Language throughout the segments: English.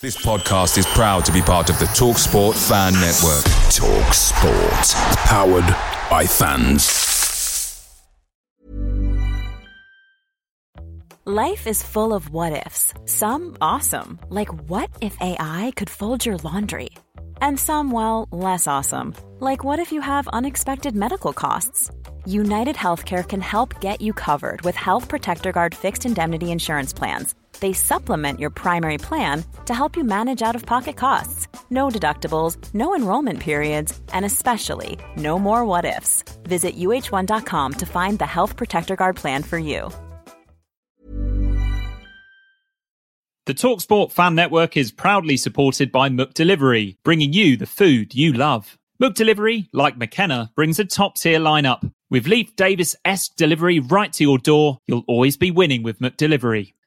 This podcast is proud to be part of the Talk Sport Fan Network. Talk Sport. Powered by fans. Life is full of what ifs. Some awesome, like what if AI could fold your laundry? And some, well, less awesome, like what if you have unexpected medical costs? United Healthcare can help get you covered with Health Protector Guard fixed indemnity insurance plans they supplement your primary plan to help you manage out of pocket costs. No deductibles, no enrollment periods, and especially no more what ifs. Visit uh1.com to find the Health Protector Guard plan for you. The Talksport Fan Network is proudly supported by McDelivery, bringing you the food you love. McDelivery, like McKenna, brings a top tier lineup. With Leif Davis esque delivery right to your door, you'll always be winning with McDelivery.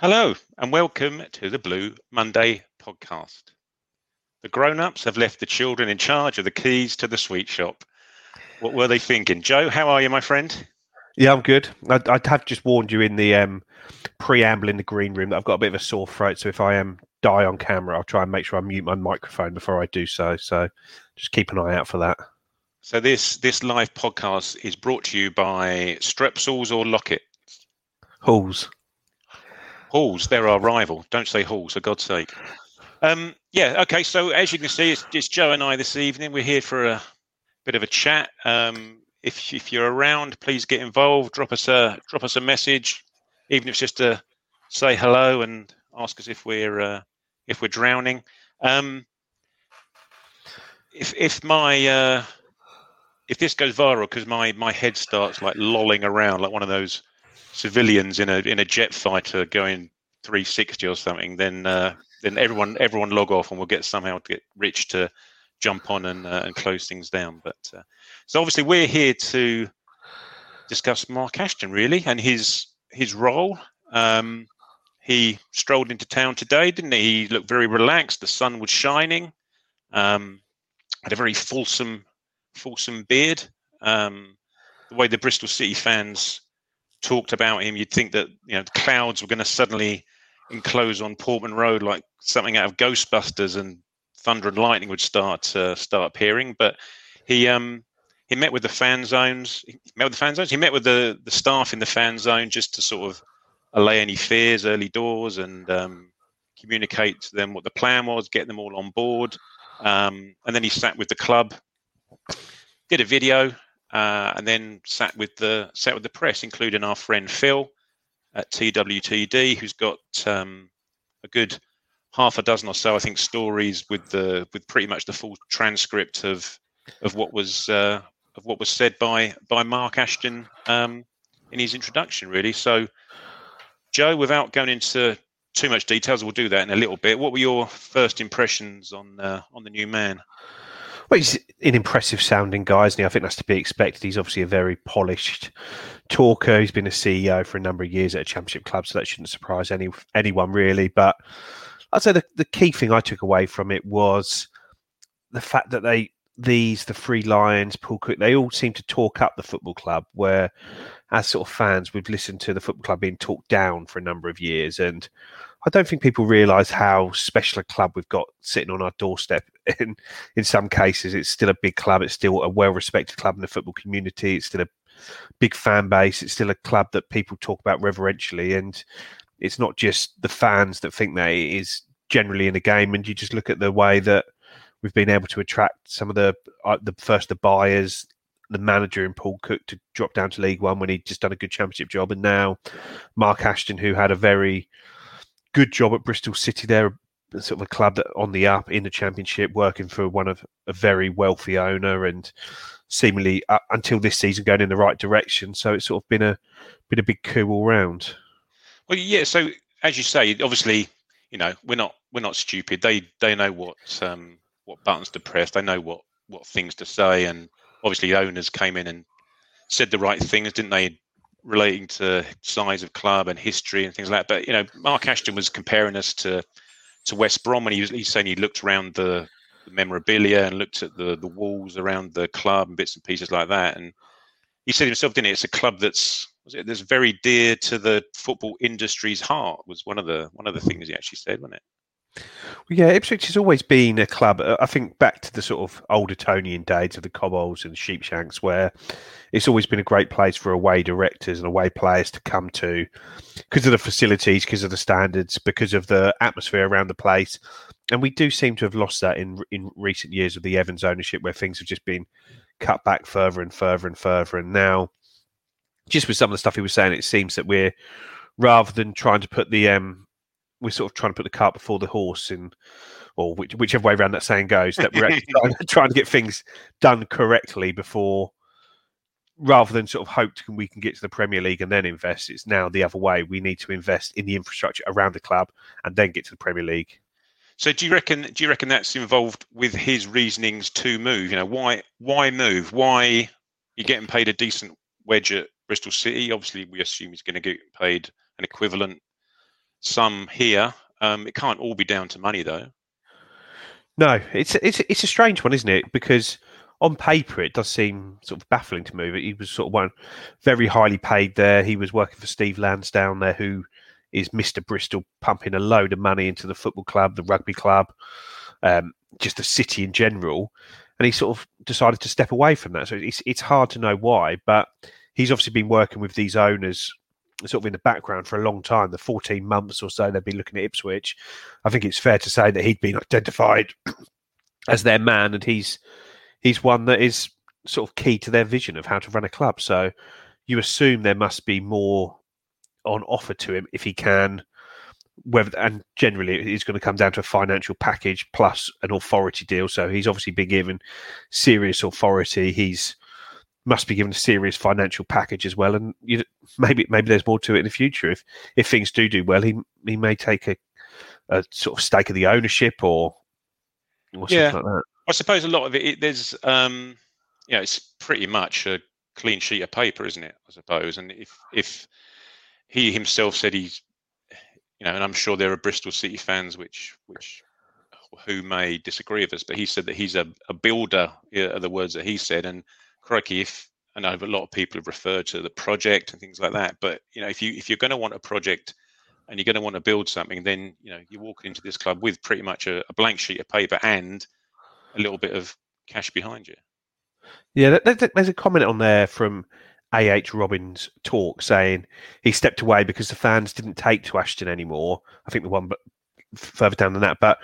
Hello, and welcome to the Blue Monday podcast. The grown ups have left the children in charge of the keys to the sweet shop. What were they thinking? Joe, how are you, my friend? Yeah, I'm good. I, I have just warned you in the um, preamble in the green room that I've got a bit of a sore throat. So if I am die on camera, I'll try and make sure I mute my microphone before I do so. So just keep an eye out for that. So this this live podcast is brought to you by Strepsils or Locket. Halls. Halls, they're our rival. Don't say Halls, for God's sake. Um, yeah, okay. So as you can see, it's, it's Joe and I this evening. We're here for a bit of a chat. Um, if if you're around, please get involved. Drop us a drop us a message, even if it's just to say hello and ask us if we're uh, if we're drowning. Um, if if my uh, if this goes viral because my my head starts like lolling around like one of those civilians in a in a jet fighter going 360 or something, then uh, then everyone everyone log off and we'll get somehow to get Rich to jump on and uh, and close things down. But uh, so obviously we're here to discuss Mark Ashton really and his his role. Um, he strolled into town today, didn't he? He looked very relaxed. The sun was shining. Um, had a very fulsome fulsome beard. Um, the way the Bristol City fans talked about him, you'd think that you know the clouds were going to suddenly enclose on Portman Road like something out of Ghostbusters, and thunder and lightning would start uh, start appearing. But he um, he met with the fan zones. He met with the fan zones. He met with the the staff in the fan zone just to sort of allay any fears early doors and um, communicate to them what the plan was, get them all on board. Um, and then he sat with the club, did a video, uh, and then sat with the sat with the press, including our friend Phil at TWTD, who's got um, a good half a dozen or so, I think, stories with the with pretty much the full transcript of of what was uh, of what was said by by Mark Ashton um, in his introduction, really. So, Joe, without going into too much details, we'll do that in a little bit. What were your first impressions on uh, on the new man? Well, he's an impressive sounding guy, isn't he? I think that's to be expected. He's obviously a very polished talker. He's been a CEO for a number of years at a championship club, so that shouldn't surprise any anyone really. But I'd say the, the key thing I took away from it was the fact that they these the Three Lions, Paul Cook, they all seem to talk up the football club. Where as sort of fans, we've listened to the football club being talked down for a number of years, and I don't think people realise how special a club we've got sitting on our doorstep. In in some cases, it's still a big club. It's still a well respected club in the football community. It's still a big fan base. It's still a club that people talk about reverentially, and it's not just the fans that think that it is generally in a game, and you just look at the way that we've been able to attract some of the uh, the first the buyers, the manager in Paul Cook to drop down to League One when he'd just done a good championship job, and now Mark Ashton, who had a very good job at Bristol City, there, sort of a club that on the up in the championship, working for one of a very wealthy owner, and seemingly uh, until this season going in the right direction. So it's sort of been a been a big coup all round. Well, yeah. So as you say, obviously, you know, we're not we're not stupid. They they know what um, what buttons to press. They know what what things to say, and obviously, owners came in and said the right things, didn't they? Relating to size of club and history and things like that. But you know, Mark Ashton was comparing us to to West Brom, and he was he's saying he looked around the, the memorabilia and looked at the the walls around the club and bits and pieces like that, and he said himself, didn't he? It's a club that's it that's very dear to the football industry's heart. Was one of the one of the things he actually said, wasn't it? Well, yeah, Ipswich has always been a club. Uh, I think back to the sort of older Tonian days of the Cobbolds and the Sheepshanks, where it's always been a great place for away directors and away players to come to because of the facilities, because of the standards, because of the atmosphere around the place. And we do seem to have lost that in in recent years of the Evans ownership, where things have just been cut back further and further and further. And now just with some of the stuff he was saying, it seems that we're rather than trying to put the um, we're sort of trying to put the cart before the horse, in or which, whichever way around that saying goes, that we're actually trying, trying to get things done correctly before, rather than sort of hope we can get to the Premier League and then invest. It's now the other way. We need to invest in the infrastructure around the club and then get to the Premier League. So do you reckon? Do you reckon that's involved with his reasonings to move? You know, why why move? Why you're getting paid a decent wedge at Bristol City. Obviously, we assume he's going to get paid an equivalent sum here. Um, it can't all be down to money, though. No, it's it's it's a strange one, isn't it? Because on paper, it does seem sort of baffling to move. He was sort of one very highly paid there. He was working for Steve Lansdown there, who is Mister Bristol, pumping a load of money into the football club, the rugby club, um, just the city in general. And he sort of decided to step away from that. So it's it's hard to know why, but he's obviously been working with these owners sort of in the background for a long time, the 14 months or so they've been looking at Ipswich. I think it's fair to say that he'd been identified as their man and he's he's one that is sort of key to their vision of how to run a club. So you assume there must be more on offer to him if he can whether and generally it's going to come down to a financial package plus an authority deal. So he's obviously been given serious authority. He's must be given a serious financial package as well. And you, maybe maybe there's more to it in the future. If if things do do well, he he may take a, a sort of stake of the ownership or, or yeah. Like I suppose a lot of it, it there's um, you know it's pretty much a clean sheet of paper, isn't it? I suppose. And if if he himself said he's you know, and I'm sure there are Bristol City fans which which who may disagree with us, but he said that he's a, a builder, are the words that he said, and crikey, if I know a lot of people have referred to the project and things like that, but you know, if you if you're going to want a project and you're going to want to build something, then you know you walk into this club with pretty much a, a blank sheet of paper and a little bit of cash behind you. Yeah, there's a comment on there from AH Robbins talk saying he stepped away because the fans didn't take to Ashton anymore. I think the one but further down than that, but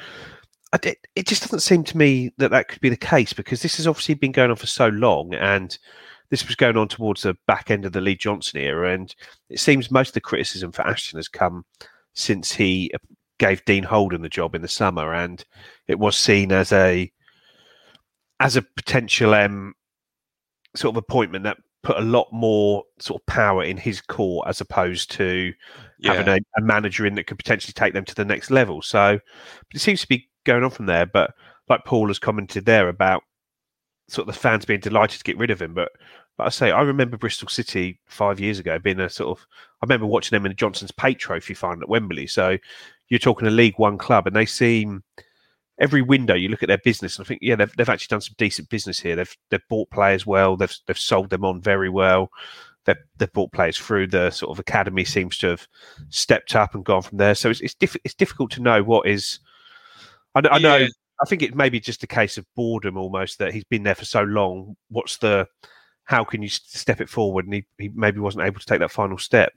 it, it just doesn't seem to me that that could be the case because this has obviously been going on for so long and this was going on towards the back end of the Lee Johnson era. And it seems most of the criticism for Ashton has come since he gave Dean Holden the job in the summer. And it was seen as a as a potential um, sort of appointment that put a lot more sort of power in his court as opposed to yeah. having a, a, manager in that could potentially take them to the next level. So it seems to be going on from there. But like Paul has commented there about sort of the fans being delighted to get rid of him. But like I say, I remember Bristol City five years ago being a sort of. I remember watching them in the Johnstone's Paint Trophy final at Wembley. So you're talking a League One club, and they seem every window you look at their business and I think yeah they've, they've actually done some decent business here. They've they've bought players well. They've they've sold them on very well. They've, they've bought players through the sort of academy seems to have stepped up and gone from there. So it's it's, diff- it's difficult to know what is I, I know. Yeah. I think it may be just a case of boredom almost that he's been there for so long. What's the how can you step it forward? And he, he maybe wasn't able to take that final step.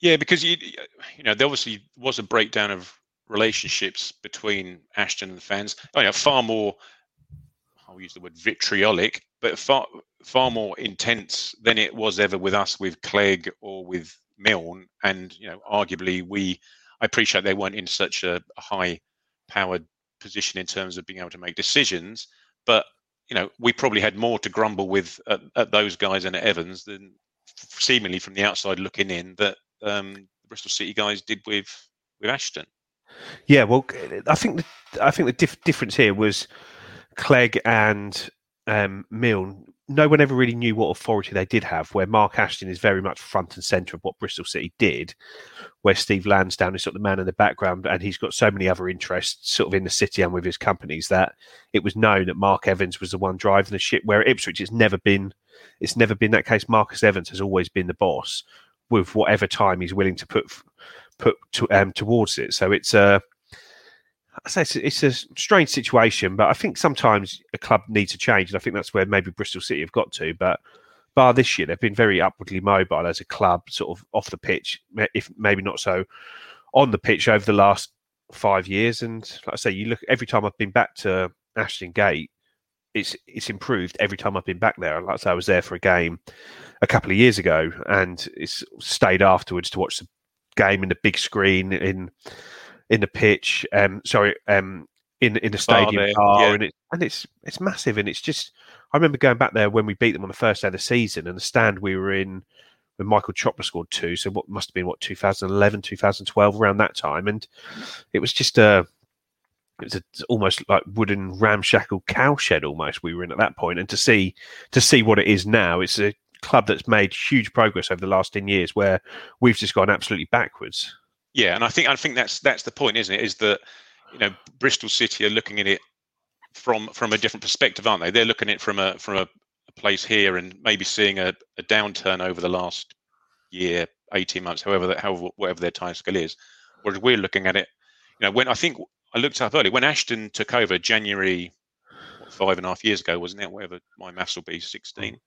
Yeah, because you you know there obviously was a breakdown of relationships between Ashton and the fans. Oh, yeah, far more. I'll use the word vitriolic, but far far more intense than it was ever with us, with Clegg or with Milne. And you know, arguably, we I appreciate they weren't in such a high powered position in terms of being able to make decisions, but you know, we probably had more to grumble with at, at those guys and at Evans than seemingly from the outside looking in that um, the Bristol City guys did with with Ashton. Yeah, well, I think the, I think the dif- difference here was Clegg and um, Milne. No one ever really knew what authority they did have. Where Mark Ashton is very much front and centre of what Bristol City did, where Steve Lansdown is sort of the man in the background, and he's got so many other interests sort of in the city and with his companies that it was known that Mark Evans was the one driving the ship. Where Ipswich, it's never been, it's never been that case. Marcus Evans has always been the boss with whatever time he's willing to put put to, um, towards it. So it's a, I say it's, it's, a strange situation, but I think sometimes a club needs to change, and I think that's where maybe Bristol City have got to. But bar this year, they've been very upwardly mobile as a club, sort of off the pitch, if maybe not so on the pitch over the last five years. And like I say, you look every time I've been back to Ashton Gate, it's it's improved every time I've been back there. Like I say, I was there for a game a couple of years ago, and it's stayed afterwards to watch the game in the big screen in in the pitch. Um, sorry, um, in in the stadium oh, bar, yeah. and it and it's it's massive, and it's just. I remember going back there when we beat them on the first day of the season, and the stand we were in when Michael Chopra scored two. So what must have been what 2011, 2012, around that time, and it was just a. It was a, almost like wooden ramshackle cowshed almost we were in at that point and to see to see what it is now it's a club that's made huge progress over the last 10 years where we've just gone absolutely backwards. Yeah and i think i think that's that's the point isn't it? Is that you know bristol city are looking at it from from a different perspective aren't they? They're looking at it from a from a, place here and maybe seeing a, a, downturn over the last year 18 months however that however whatever their time scale is. Whereas we're looking at it you know when i think i looked up earlier when ashton took over january what, five and a half years ago wasn't it? Whatever my maths will be 16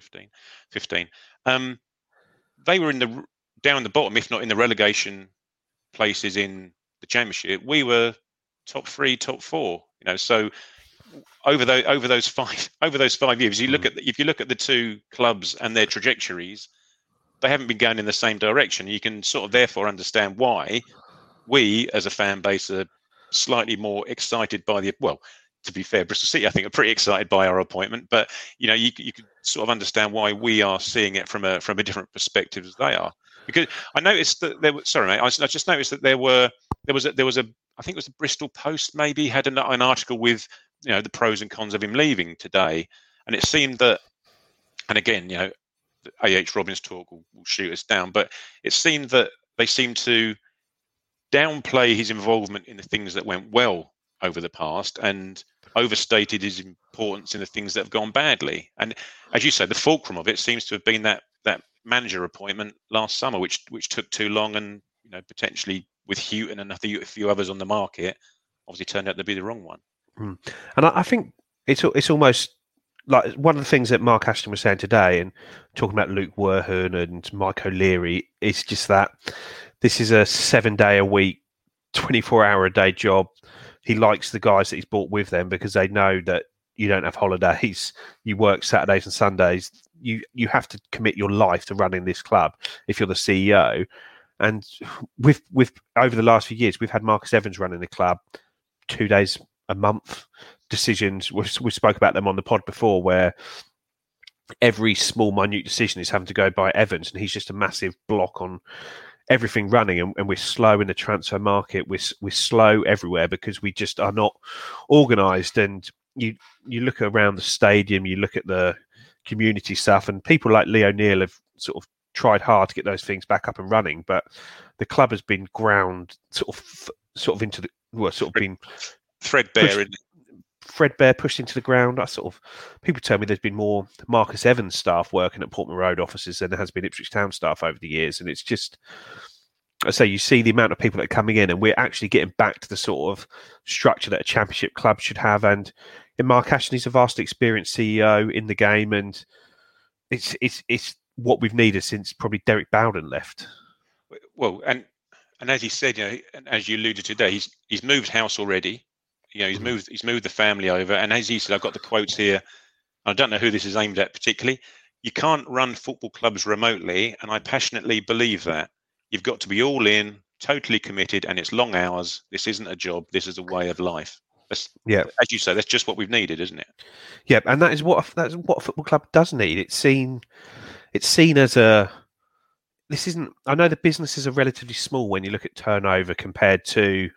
15, 15. Um, they were in the down the bottom, if not in the relegation places in the championship. We were top three, top four. You know, so over those over those five over those five years, you look at the, if you look at the two clubs and their trajectories, they haven't been going in the same direction. You can sort of therefore understand why we, as a fan base, are slightly more excited by the well to be fair, Bristol City, I think, are pretty excited by our appointment. But you know, you you can sort of understand why we are seeing it from a from a different perspective as they are. Because I noticed that there were sorry, mate, I, I just noticed that there were there was a, there was a I think it was the Bristol Post maybe had an, an article with you know the pros and cons of him leaving today, and it seemed that, and again, you know, AH Robbins talk will, will shoot us down, but it seemed that they seemed to downplay his involvement in the things that went well over the past and overstated his importance in the things that have gone badly. And as you said, the fulcrum of it seems to have been that that manager appointment last summer, which which took too long, and you know potentially with Hughton and a few, a few others on the market, obviously turned out to be the wrong one. Mm. And I, I think it's it's almost like one of the things that Mark Ashton was saying today, and talking about Luke Werhun and Mike O'Leary, is just that this is a seven day a week, twenty four hour a day job he likes the guys that he's brought with them because they know that you don't have holidays. You work Saturdays and Sundays. You you have to commit your life to running this club if you're the CEO. And with with over the last few years, we've had Marcus Evans running the club two days a month. Decisions we we spoke about them on the pod before, where every small minute decision is having to go by Evans, and he's just a massive block on everything running and, and, we're slow in the transfer market. We're, we're slow everywhere because we just are not organized. And you you look around the stadium you look at the community stuff and people like leo neal have sort of tried hard to get those things back up and running but the club has been ground sort of sort of into the well sort of been threadbare in Fredbear pushed into the ground. I sort of people tell me there's been more Marcus Evans staff working at Portman Road offices than there has been Ipswich Town staff over the years, and it's just. I say you see the amount of people that are coming in, and we're actually getting back to the sort of structure that a championship club should have. And in Mark Ashton, he's a vastly experienced CEO in the game, and it's it's it's what we've needed since probably Derek Bowden left. Well, and and as he said, you know, as you alluded to today, he's he's moved house already. You know, he's mm-hmm. moved he's moved the family over, and as he said, I've got the quotes here. I don't know who this is aimed at particularly. You can't run football clubs remotely, and I passionately believe that. You've got to be all in, totally committed, and it's long hours. This isn't a job. This is a way of life. That's, yeah, as you say, that's just what we've needed, isn't it? Yeah, and that is what that's what a football club does need. It's seen, it's seen as a. This isn't. I know the businesses are relatively small when you look at turnover compared to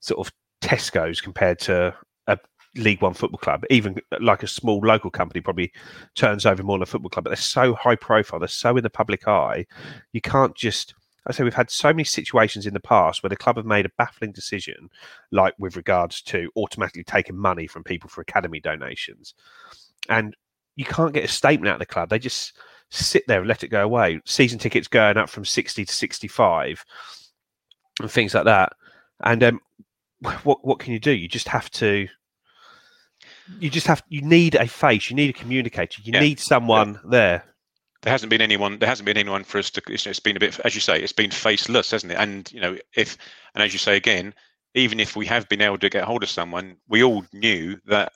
sort of Tesco's compared to a League One football club. Even like a small local company probably turns over more than a football club, but they're so high profile. They're so in the public eye. You can't just I say we've had so many situations in the past where the club have made a baffling decision, like with regards to automatically taking money from people for academy donations, and you can't get a statement out of the club. They just sit there and let it go away. Season tickets going up from sixty to sixty-five, and things like that. And um, what what can you do? You just have to. You just have. You need a face. You need a communicator. You yeah. need someone yeah. there there hasn't been anyone there hasn't been anyone for us to it's been a bit as you say it's been faceless hasn't it and you know if and as you say again even if we have been able to get hold of someone we all knew that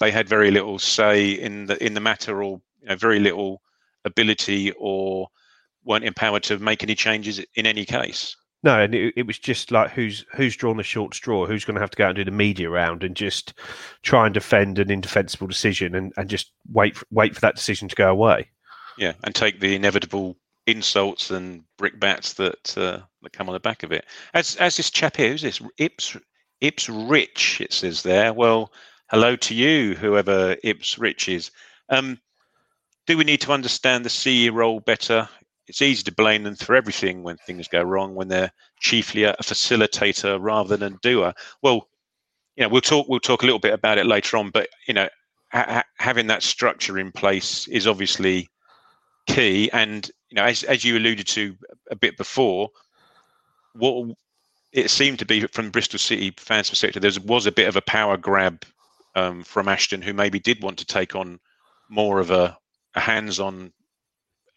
they had very little say in the in the matter or you know, very little ability or weren't empowered to make any changes in any case no, and it, it, was just like who's who's drawn the short straw, who's going to have to go out and do the media round and just try and defend an indefensible decision and, and just wait wait for that decision to go away. Yeah, and take the inevitable insults and brickbats that uh, that come on the back of it. As as this chap here, who's this? Ips Ips Rich. It says there. Well, hello to you, whoever Ips Rich is. Um, do we need to understand the CEO role better? It's easy to blame them for everything when things go wrong, when they're chiefly a facilitator rather than a doer. Well, you know, we'll talk. We'll talk a little bit about it later on. But you know, ha- having that structure in place is obviously key. And you know, as as you alluded to a bit before, what it seemed to be from Bristol City fans' perspective, there was a bit of a power grab um, from Ashton, who maybe did want to take on more of a, a hands-on.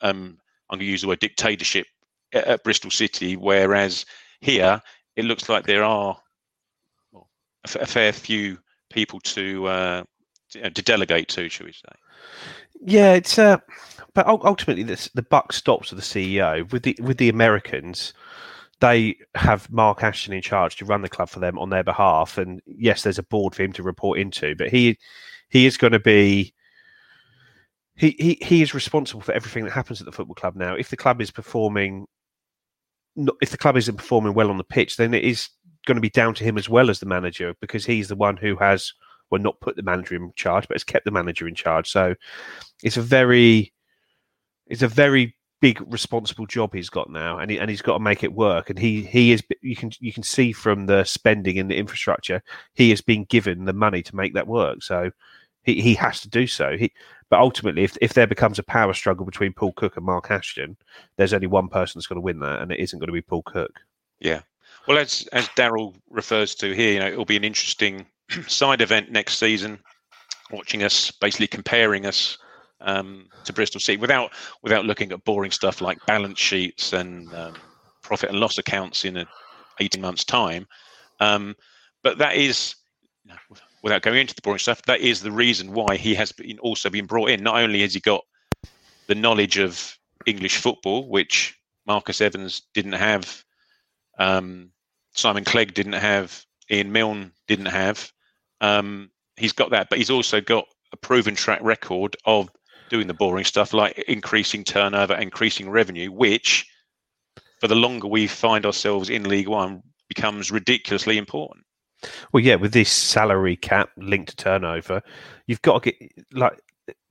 Um, I'm going to use the word dictatorship at, at, Bristol City, whereas here it looks like there are a, a, fair few people to, uh, to, delegate to, shall we say? Yeah, it's uh, but ultimately this, the buck stops with the CEO. With the with the Americans, they have Mark Ashton in charge to run the club for them on their behalf. And yes, there's a board for him to report into, but he he is going to be he, he he is responsible for everything that happens at the football club now. If the club is performing, if the club isn't performing well on the pitch, then it is going to be down to him as well as the manager because he's the one who has well not put the manager in charge, but has kept the manager in charge. So it's a very it's a very big responsible job he's got now and, he, and he's got to make it work and he he is you can you can see from the spending in the infrastructure he has been given the money to make that work so he, he has to do so. He but ultimately if, if there becomes a power struggle between paul cook and mark ashton there's only one person that's going to win that and it isn't going to be paul cook. Yeah. Well as as daryl refers to here you know it'll be an interesting side event next season watching us basically comparing us um, to Bristol City without without looking at boring stuff like balance sheets and um, profit and loss accounts in a 18 months time. Um, but that is, without going into the boring stuff, that is the reason why he has been also been brought in. Not only has he got the knowledge of English football, which Marcus Evans didn't have, um, Simon Clegg didn't have, Ian Milne didn't have. Um, he's got that, but he's also got a proven track record of doing the boring stuff like increasing turnover, increasing revenue, which for the longer we find ourselves in League One becomes ridiculously important. Well, yeah, with this salary cap linked to turnover, you've got to get like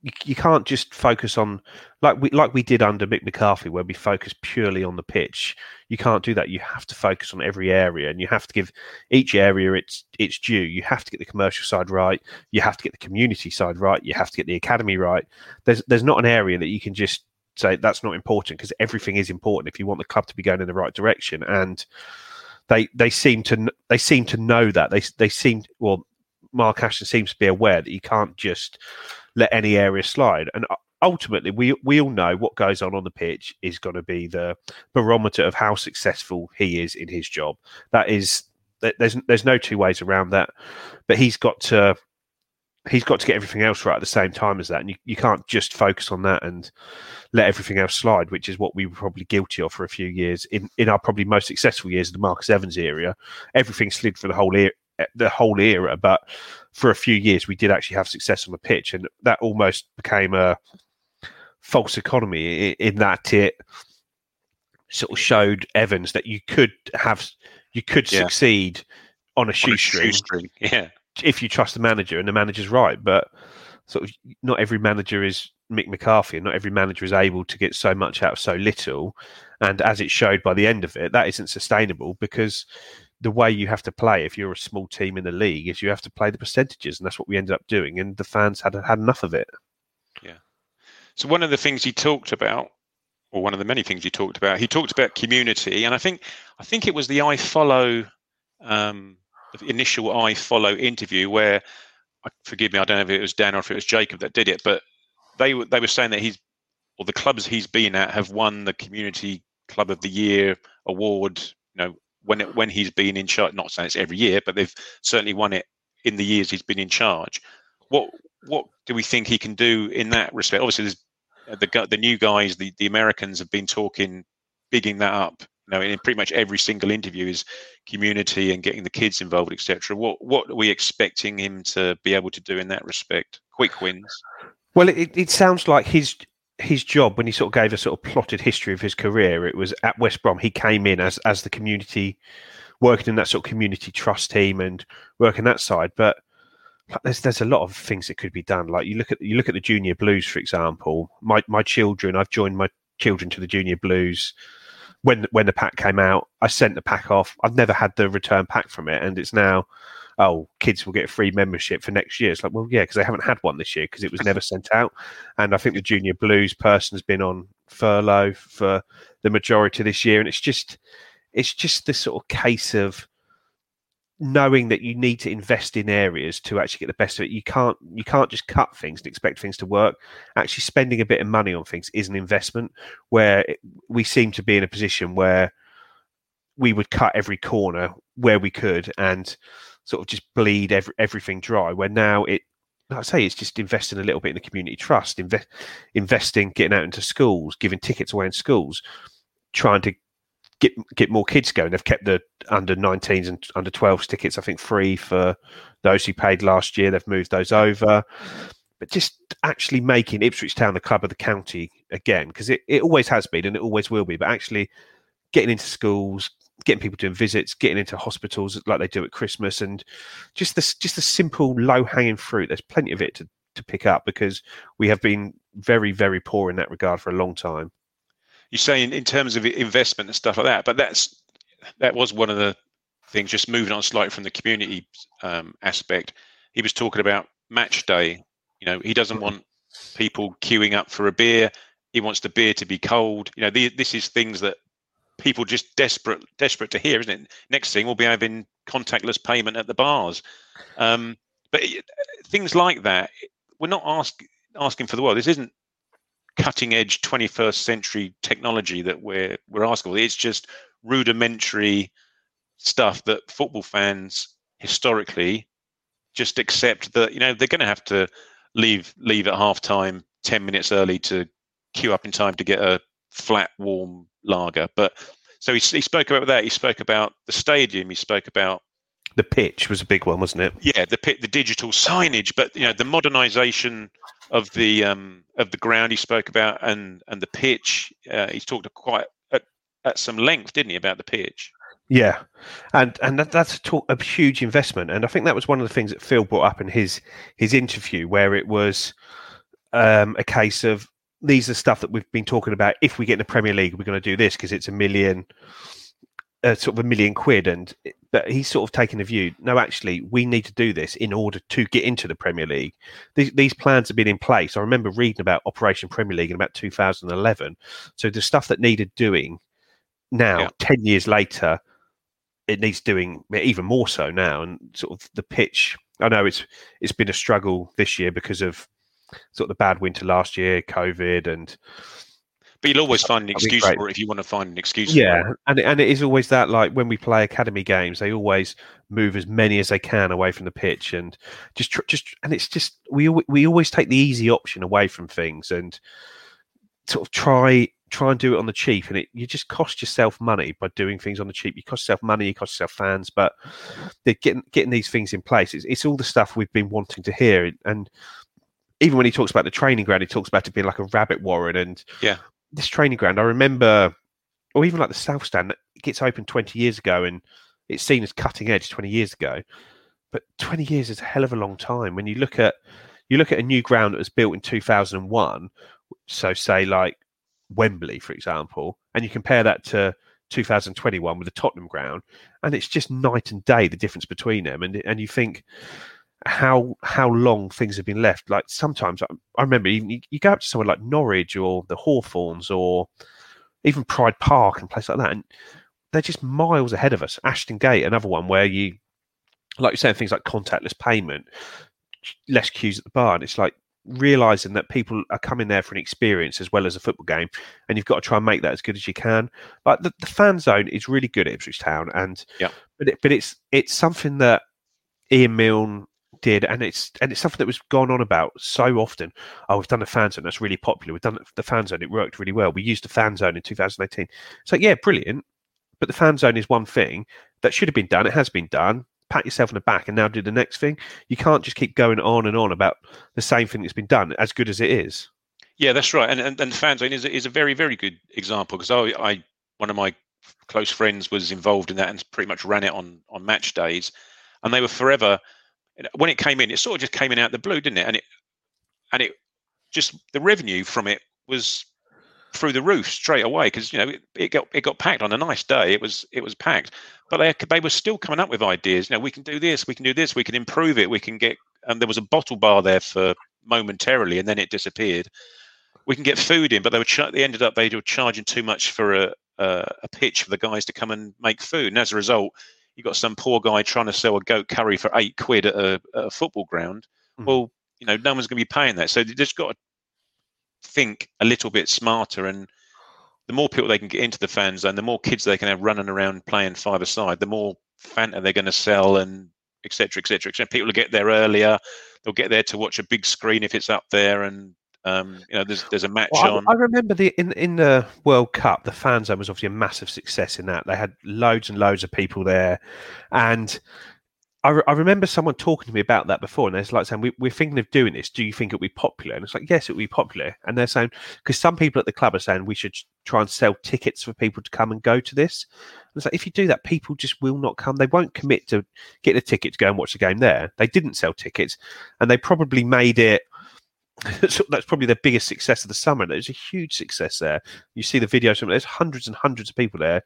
you, you can't just focus on like we like we did under Mick McCarthy, where we focus purely on the pitch. You can't do that. You have to focus on every area, and you have to give each area its its due. You have to get the commercial side right. You have to get the community side right. You have to get the academy right. There's there's not an area that you can just say that's not important because everything is important if you want the club to be going in the right direction. And they they seem to they seem to know that they they seem well. Mark Ashton seems to be aware that you can't just let any area slide. And ultimately, we we all know what goes on on the pitch is going to be the barometer of how successful he is in his job. That is, there's there's no two ways around that. But he's got to he's got to get everything else right at the same time as that, and you, you can't just focus on that and let everything else slide, which is what we were probably guilty of for a few years in in our probably most successful years of the Marcus Evans era. Everything slid for the whole era, eh, the whole era, but for a few years we did actually have success on the pitch, and that almost became a false economy in that it sort of showed Evans that you could have you could yeah. succeed on a shoestring. On a shoestring. Yeah. If you trust the manager and the manager's right. But sort of not every manager is Mick McCarthy and not every manager is able to get so much out of so little. And as it showed by the end of it, that isn't sustainable because the way you have to play if you're a small team in the league is you have to play the percentages, and that's what we ended up doing. And the fans had had enough of it. Yeah. So one of the things he talked about, or one of the many things he talked about, he talked about community, and I think I think it was the iFollow, um, the iFollow interview where, forgive me, I don't know if it was Dan or if it was Jacob that did it, but they were they were saying that he's, or the clubs he's been at have won the Community Club of the Year award, you know, when it, when he's been in charge. Not saying it's every year, but they've certainly won it in the years he's been in charge. What what do we think he can do in that respect? Obviously, there's uh, the the new guys, the the Americans have been talking, bigging that up. You know, in pretty much every single interview is community and getting the kids involved, etc. What what are we expecting him to be able to do in that respect? Quick wins. Well, it, it sounds like his his job when he sort of gave a sort of plotted history of his career. It was at West Brom. He came in as as the community, working in that sort of community trust team and working that side, but there's there's a lot of things that could be done. Like you look at you look at the junior blues, for example. My my children, I've joined my children to the junior blues. When when the pack came out, I sent the pack off. I've never had the return pack from it, and it's now, oh, kids will get a free membership for next year. It's like, well, yeah, because they haven't had one this year because it was never sent out. And I think the junior blues person has been on furlough for the majority of this year, and it's just it's just this sort of case of knowing that you need to invest in areas to actually get the best of it. You can't you can't just cut things and expect things to work. Actually spending a bit of money on things is an investment where we seem to be in a position where we would cut every corner where we could and sort of just bleed every, everything dry where now it like I say it's just investing a little bit in the community trust, invest, investing, getting out into schools, giving tickets away in schools, trying to get get more kids going. They've kept the under 19s and under 12s tickets, I think, free for those who paid last year. They've moved those over. But just actually making Ipswich Town the club of the county again, because it, it always has been and it always will be, but actually getting into schools, getting people doing visits, getting into hospitals like they do at Christmas, and just this just the simple low hanging fruit. There's plenty of it to, to pick up because we have been very, very poor in that regard for a long time you say in, in terms of investment and stuff like that, but that's that was one of the things. Just moving on slightly from the community um, aspect, he was talking about match day. You know, he doesn't want people queuing up for a beer. He wants the beer to be cold. You know, the, this is things that people just desperate desperate to hear, isn't it? Next thing we'll be having contactless payment at the bars. Um, but things like that, we're not ask, asking for the world. This isn't cutting edge 21st century technology that we're we're asking for. It's just rudimentary stuff that football fans historically just accept that you know they're going to have to leave leave at half time 10 minutes early to queue up in time to get a flat warm lager. But so he, he spoke about that. He spoke about the stadium. He spoke about the pitch was a big one wasn't it? Yeah the pit the digital signage but you know the modernization of the um, of the ground he spoke about and and the pitch. Uh, he talked quite at, at some length, didn't he, about the pitch? Yeah, and and that, that's a, talk, a huge investment, and I think that was one of the things that Phil brought up in his his interview, where it was um, a case of these are stuff that we've been talking about. If we get in the Premier League, we're going to do this because it's a million uh, sort of a million quid, and but he's sort of taken a view. No, actually, we need to do this in order to get into the Premier League. These, these plans have been in place. I remember reading about Operation Premier League in about 2011. So the stuff that needed doing now, yeah. ten years later, it needs doing even more so now. And sort of the pitch. I know it's it's been a struggle this year because of sort of the bad winter last year, COVID, and But you'll always find an excuse for it if you want to find an excuse. yeah, for it. and and it is always that like when we play academy games, they always move as many as they can away from the pitch, and just tr- just and it's just we we always take the easy option away from things and sort of try try and do it on the cheap, and it you just cost yourself money by doing things on the cheap. You cost yourself money, you cost yourself fans, but they're getting getting these things in place. It's, it's all the stuff we've been wanting to hear, and even when he talks about the training ground, he talks about it being like a rabbit warren and Yeah. This training ground. I remember, or even like the South Stand, it gets opened 20 years ago and it's seen as cutting edge 20 years ago. But 20 years is a hell of a long time. When you look at you look at a new ground that was built in 2001, so say like Wembley, for example, and you compare that to 2021 with the Tottenham ground, and it's just night and day the difference between them. And and you think how how long things have been left. Like sometimes I, I remember even you, you go up to somewhere like Norwich or the Hawthorns or even Pride Park and places like that, and they're just miles ahead of us. Ashton Gate, another one where you, like you're saying, things like contactless payment, less queues at the bar, and it's like realizing that people are coming there for an experience as well as a football game, and you've got to try and make that as good as you can. Like the, the fan zone is really good at Ipswich Town, and Yeah. but it, but it's it's something that Ian Milne did, and it's and it's something that was gone on about so often. Oh, we've done the fan zone. That's really popular. We've done the fan zone. It worked really well. We used the fan zone in 2018. So yeah, brilliant. But the fan zone is one thing that should have been done. It has been done. Pat yourself on the back and now do the next thing. You can't just keep going on and on about the same thing that's been done, as good as it is. Yeah, that's right. And and, and fan zone is is a very very good example because I, I one of my close friends was involved in that and pretty much ran it on on match days, and they were forever. When it came in, it sort of just came in out the blue, didn't it? And it and it just the revenue from it was through the roof straight away because you know it, it got it got packed on a nice day. It was it was packed, but they they were still coming up with ideas. You know, we can do this, we can do this, we can improve it, we can get. And there was a bottle bar there for momentarily, and then it disappeared. We can get food in, but they were char- they ended up they were charging too much for a, a a pitch for the guys to come and make food, and as a result, you got some poor guy trying to sell a goat curry for eight quid at a, at a football ground. Mhm. Well, you know, no one's going to be paying that, so they just got to think a little bit smarter and the more people they can get into the fan zone, the more kids they can have running around playing five aside, the more Fanta they're going to sell and et cetera, et cetera, et cetera. People will get there earlier. They'll get there to watch a big screen if it's up there, and um, you know, there's there's a match Well, on. I, I remember the in in the World Cup, the fan zone was obviously a massive success in that. They had loads and loads of people there, and I, re- I remember someone talking to me about that before, and they're like saying, we, "We're thinking of doing this. Do you think it'll be popular?" And it's like, "Yes, it'll be popular." And they're saying because some people at the club are saying we should try and sell tickets for people to come and go to this. And it's like if you do that, people just will not come. They won't commit to get a ticket to go and watch the game there. They didn't sell tickets, and they probably made it so that's probably their biggest success of the summer. It was a huge success there. You see the videos from there's hundreds and hundreds of people there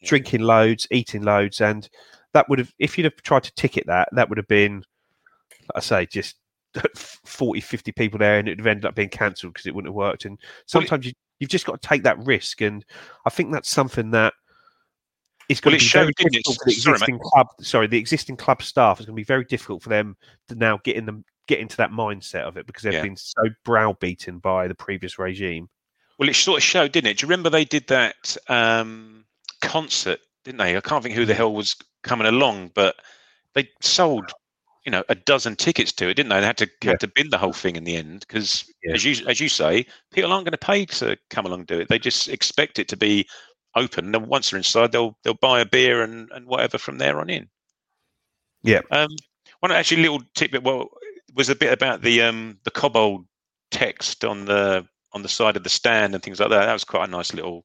Yeah. drinking loads, eating loads, and that would have if you'd have tried to ticket that, that would have been, like I say, just 40, 50 people there, and it would have ended up being cancelled because it wouldn't have worked. And sometimes you, you've just got to take that risk, and I think that's something that is going Well, to it be very showed, it? difficult for the Sorry, existing club. Sorry, the existing club staff is going to be very difficult for them to now get in them get into that mindset of it because they've Yeah. been so browbeaten by the previous regime. Well, it sort of showed, didn't it? Do you remember they did that um, concert, didn't they? I can't think who the hell was coming along, but they sold, you know, a dozen tickets to it, didn't they? They had to Yeah. had to bin the whole thing in the end because, Yeah. as you as you say, people aren't going to pay to come along and do it. They just expect it to be open. And once they're inside, they'll they'll buy a beer and, and whatever from there on in. Yeah. Um, one actually little tidbit. Well, was a bit about the um the Cobbold text on the on the side of the stand and things like that. That was quite a nice little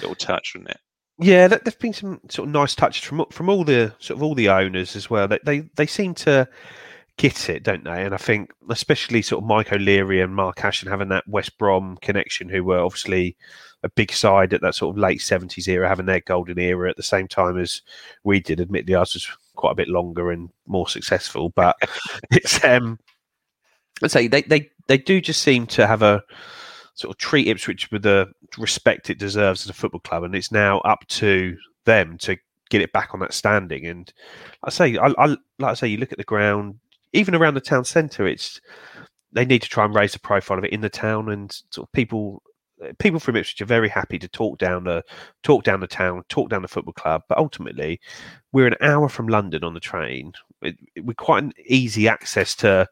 little touch, wasn't it? Yeah, there- there've been some sort of nice touches from from all the sort of all the owners as well. They they, they seem to get it, don't they? And I think especially sort of Mike O'Leary and Mark Ashton having that West Brom connection, who were obviously a big side at that sort of late seventies era, having their golden era at the same time as we did. Admittedly, ours was quite a bit longer and more successful, but it's um, let's say they they they do just seem to have a sort of treat Ipswich with the respect it deserves as a football club, and it's now up to them to get it back on that standing. And I say, I, I like I say, you look at the ground, even around the town centre, it's they need to try and raise the profile of it in the town, and sort of people people from Ipswich are very happy to talk down the talk down the town, talk down the football club. But ultimately, we're an hour from London on the train. It, it, we're quite an easy access to,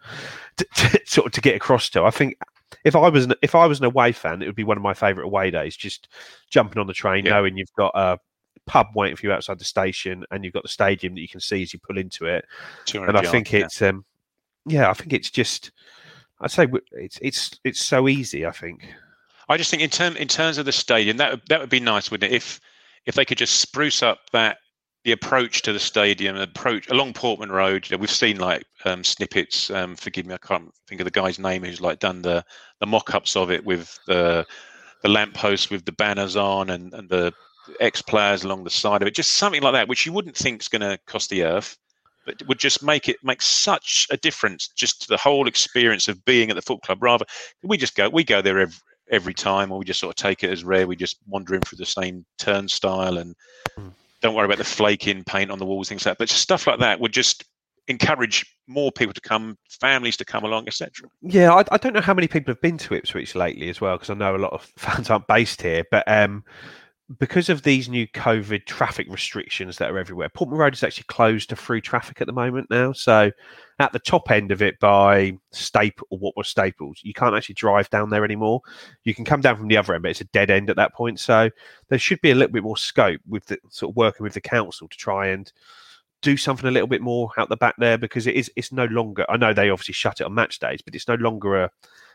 to, to, sort of to get across to. I think if I was an, if I was an away fan, it would be one of my favourite away days. Just jumping on the train, yeah. knowing you've got a pub waiting for you outside the station, and you've got the stadium that you can see as you pull into it. And I think yeah. it's um, yeah, I think it's just I'd say it's it's it's so easy. I think. I just think in term in terms of the stadium, that that would be nice, wouldn't it? If if they could just spruce up that the approach to the stadium, approach along Portman Road. You know, we've seen like um, snippets. Um, forgive me, I can't think of the guy's name who's like done the the mock-ups of it with the the lampposts with the banners on and and the ex players along the side of it. Just something like that, which you wouldn't think is going to cost the earth, but would just make it make such a difference just to the whole experience of being at the football club. Rather, we just go we go there every every time, or we just sort of take it as rare. We just wander in through the same turnstile and mm don't worry about the flaking paint on the walls, things like that. But stuff like that would just encourage more people to come, families to come along, etc. Yeah, I, I, don't know how many people have been to Ipswich lately as well, because I know a lot of fans aren't based here, but um, because of these new COVID traffic restrictions that are everywhere, Portman Road is actually closed to through traffic at the moment now. So at the top end of it by Staple or what was Staples, you can't actually drive down there anymore. You can come down from the other end, but it's a dead end at that point. So there should be a little bit more scope with the sort of working with the council to try and do something a little bit more out the back there because it is it's no longer I know they obviously shut it on match days, but it's no longer a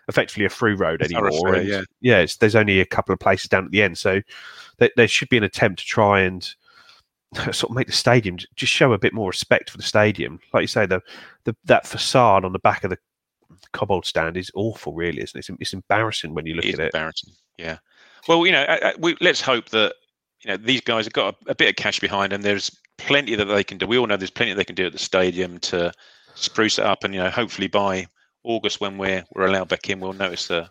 effectively a through road anymore. and, yeah, yeah there's only a couple of places down at the end, so there, there should be an attempt to try and sort of make the stadium just show a bit more respect for the stadium. Like you say, the, the that facade on the back of the Cobbold stand is awful, really, isn't it? It's, it's embarrassing when you look it at it. Embarrassing, yeah. Well, you know, we, let's hope that you know these guys have got a, a, bit of cash behind them. There's plenty that they can do. We all know there's plenty they can do at the stadium to spruce it up, and you know, hopefully by August when we're we're allowed back in, we'll notice a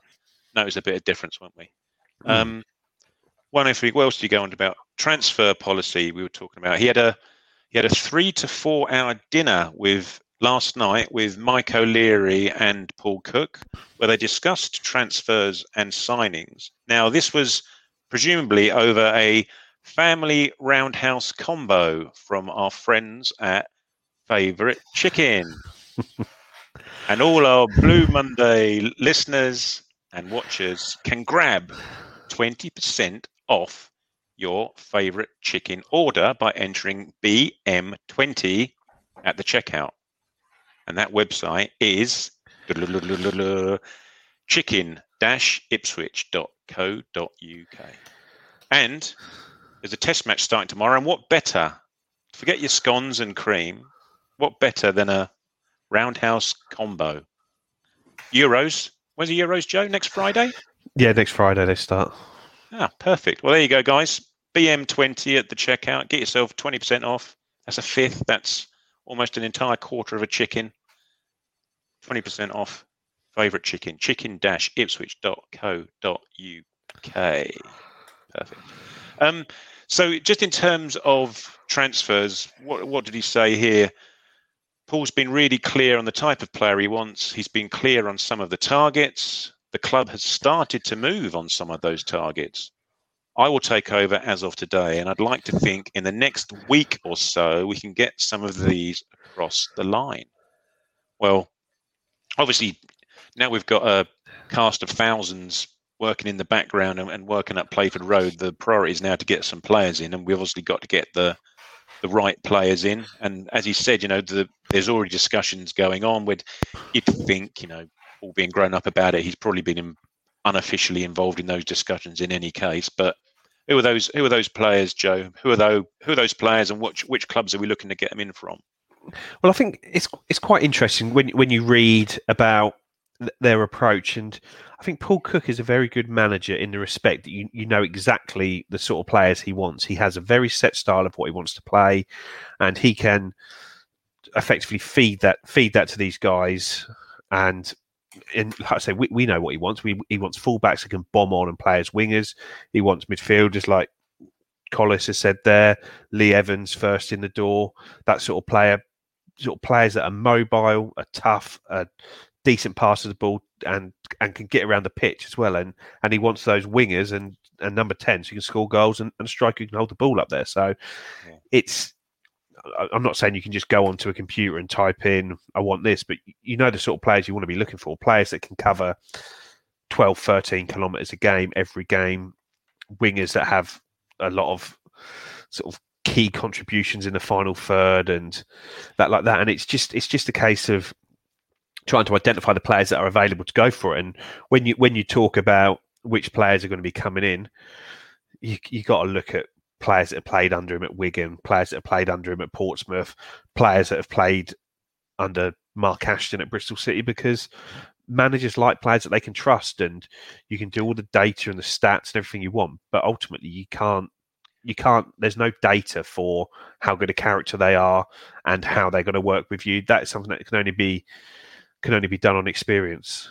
notice a bit of difference, won't we? Mm. Um, one if what else did you go on about transfer policy? We were talking about. He had a he had a three to four hour dinner with last night with Mike O'Leary and Paul Cook, where they discussed transfers and signings. Now, this was presumably over a family roundhouse combo from our friends at Favorite Chicken. and all our Blue Monday listeners and watchers can grab 20% off your favorite chicken order by entering BM20 at the checkout. And that website is chicken-ipswich.co.uk. And there's a test match starting tomorrow. And what better? Forget your scones and cream. What better than a roundhouse combo? Euros. When's the Euros, Joe? Next Friday? Yeah, next Friday they start. Ah, perfect. Well, there you go, guys. BM20 at the checkout. Get yourself 20% off. That's a fifth. That's almost an entire quarter of a chicken. 20% off. Favorite chicken. Chicken dash ipswich.co.uk. Perfect. Um, so, just in terms of transfers, what what did he say here? Paul's been really clear on the type of player he wants. He's been clear on some of the targets. The club has started to move on some of those targets. I will take over as of today, and I'd like to think in the next week or so we can get some of these across the line. Well, obviously, now we've got a cast of thousands working in the background and, and working up Playford Road. The priority is now to get some players in, and we've obviously got to get the the right players in. And as he said, you know, the, there's already discussions going on. With you'd think, you know, all being grown up about it, he's probably been in, unofficially involved in those discussions in any case. But who are those? Who are those players, Joe? Who are those? Who are those players, and which which clubs are we looking to get them in from? Well, I think it's it's quite interesting when when you read about their approach and I think Paul Cook is a very good manager in the respect that you, you know exactly the sort of players he wants. He has a very set style of what he wants to play, and he can effectively feed that feed that to these guys. And in, like I say, we, we know what he wants. We, he wants fullbacks that can bomb on and play as wingers. He wants midfielders like Collis has said there, Lee Evans first in the door, that sort of player, sort of players that are mobile, are tough, are decent pass of the ball and and can get around the pitch as well. And and he wants those wingers and and number ten, so you can score goals and, and striker who can hold the ball up there. So Yeah. it's. I'm not saying you can just go onto a computer and type in "I want this," but you know the sort of players you want to be looking for. Players that can cover 12, 13 kilometers a game every game. Wingers that have a lot of sort of key contributions in the final third and that like that. And it's just it's just a case of trying to identify the players that are available to go for it. And when you when you talk about which players are going to be coming in, you you got to look at players that have played under him at Wigan, players that have played under him at Portsmouth, players that have played under Mark Ashton at Bristol City because managers like players that they can trust and you can do all the data and the stats and everything you want, but ultimately you can't you can't there's no data for how good a character they are and how they're going to work with you. That is something that can only be can only be done on experience.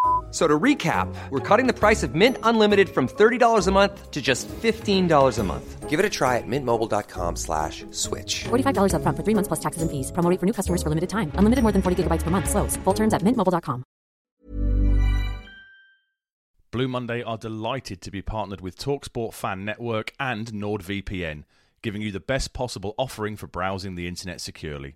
F- So to recap, we're cutting the price of Mint Unlimited from $30 a month to just $15 a month. Give it a try at mintmobile.com slash switch. $45 upfront for three months plus taxes and fees. Promo rate for new customers for limited time. Unlimited more than 40 gigabytes per month. Slows. Full terms at mintmobile.com. Blue Monday are delighted to be partnered with Talksport Fan Network and NordVPN, giving you the best possible offering for browsing the internet securely.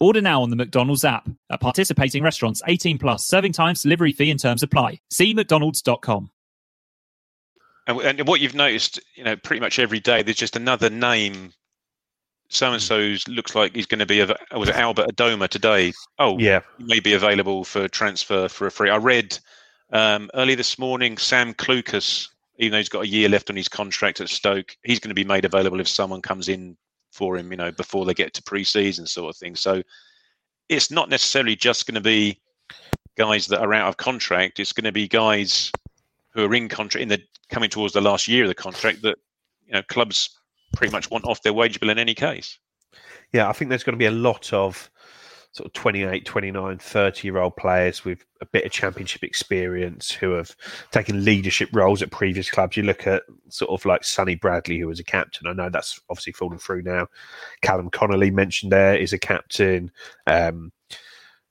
Order now on the McDonald's app. At participating restaurants, 18 plus, serving times, delivery fee and terms apply. See mcdonalds.com. And, and what you've noticed, you know, pretty much every day, there's just another name. So and so's looks like he's going to be. av- Was it Albert Adomah today? Oh, Yeah, he may be available for transfer for a free. I read um, early this morning Sam Clucas, even though he's got a year left on his contract at Stoke, he's going to be made available if someone comes in for him, you know, before they get to pre-season sort of thing. So it's not necessarily just going to be guys that are out of contract. It's going to be guys who are in contract in the coming towards the last year of the contract that you know clubs pretty much want off their wage bill in any case. yeah. I think there's going to be a lot of sort of 28, 29, 30 year old players with a bit of championship experience who have taken leadership roles at previous clubs. You look at sort of like Sonny Bradley, who was a captain. I know that's obviously fallen through now. Callum Connolly mentioned there is a captain. Um,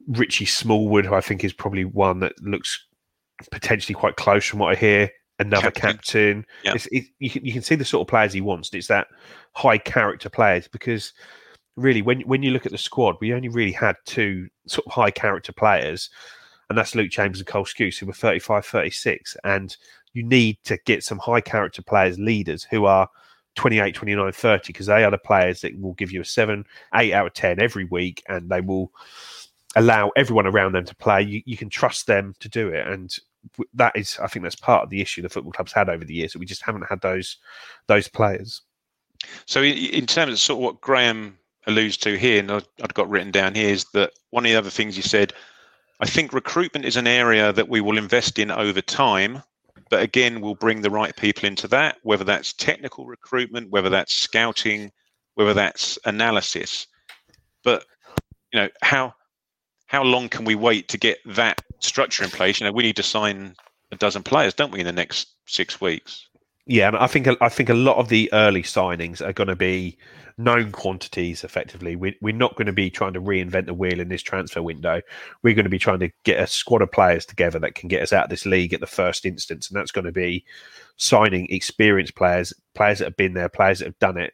Richie Smallwood, who I think is probably one that looks potentially quite close from what I hear. Another Captain. captain. Yeah. It's, it, you, can, you can see the sort of players he wants. It's that high character players because really when when you look at the squad, we only really had two sort of high character players, and that's Luke Chambers and Cole Skuse, who were 35, 36. And you need to get some high character players, leaders who are 28, 29, 30, because they are the players that will give you a seven, eight out of 10 every week, and they will allow everyone around them to play. You, you can trust them to do it. And that is, I think that's part of the issue the football clubs had over the years that we just haven't had those those players. So, in terms of sort of what Graham alludes to here, and I've got written down here, is that one of the other things you said, I think recruitment is an area that we will invest in over time, but again, we'll bring the right people into that, whether that's technical recruitment, whether that's scouting, whether that's analysis. But you know, how how long can we wait to get that structure in place? You know, we need to sign a dozen players, don't we, in the next six weeks? Yeah, and I think I think a lot of the early signings are going to be known quantities. Effectively, we, we're not going to be trying to reinvent the wheel in this transfer window. We're going to be trying to get a squad of players together that can get us out of this league at the first instance, and that's going to be signing experienced players, players that have been there, players that have done it,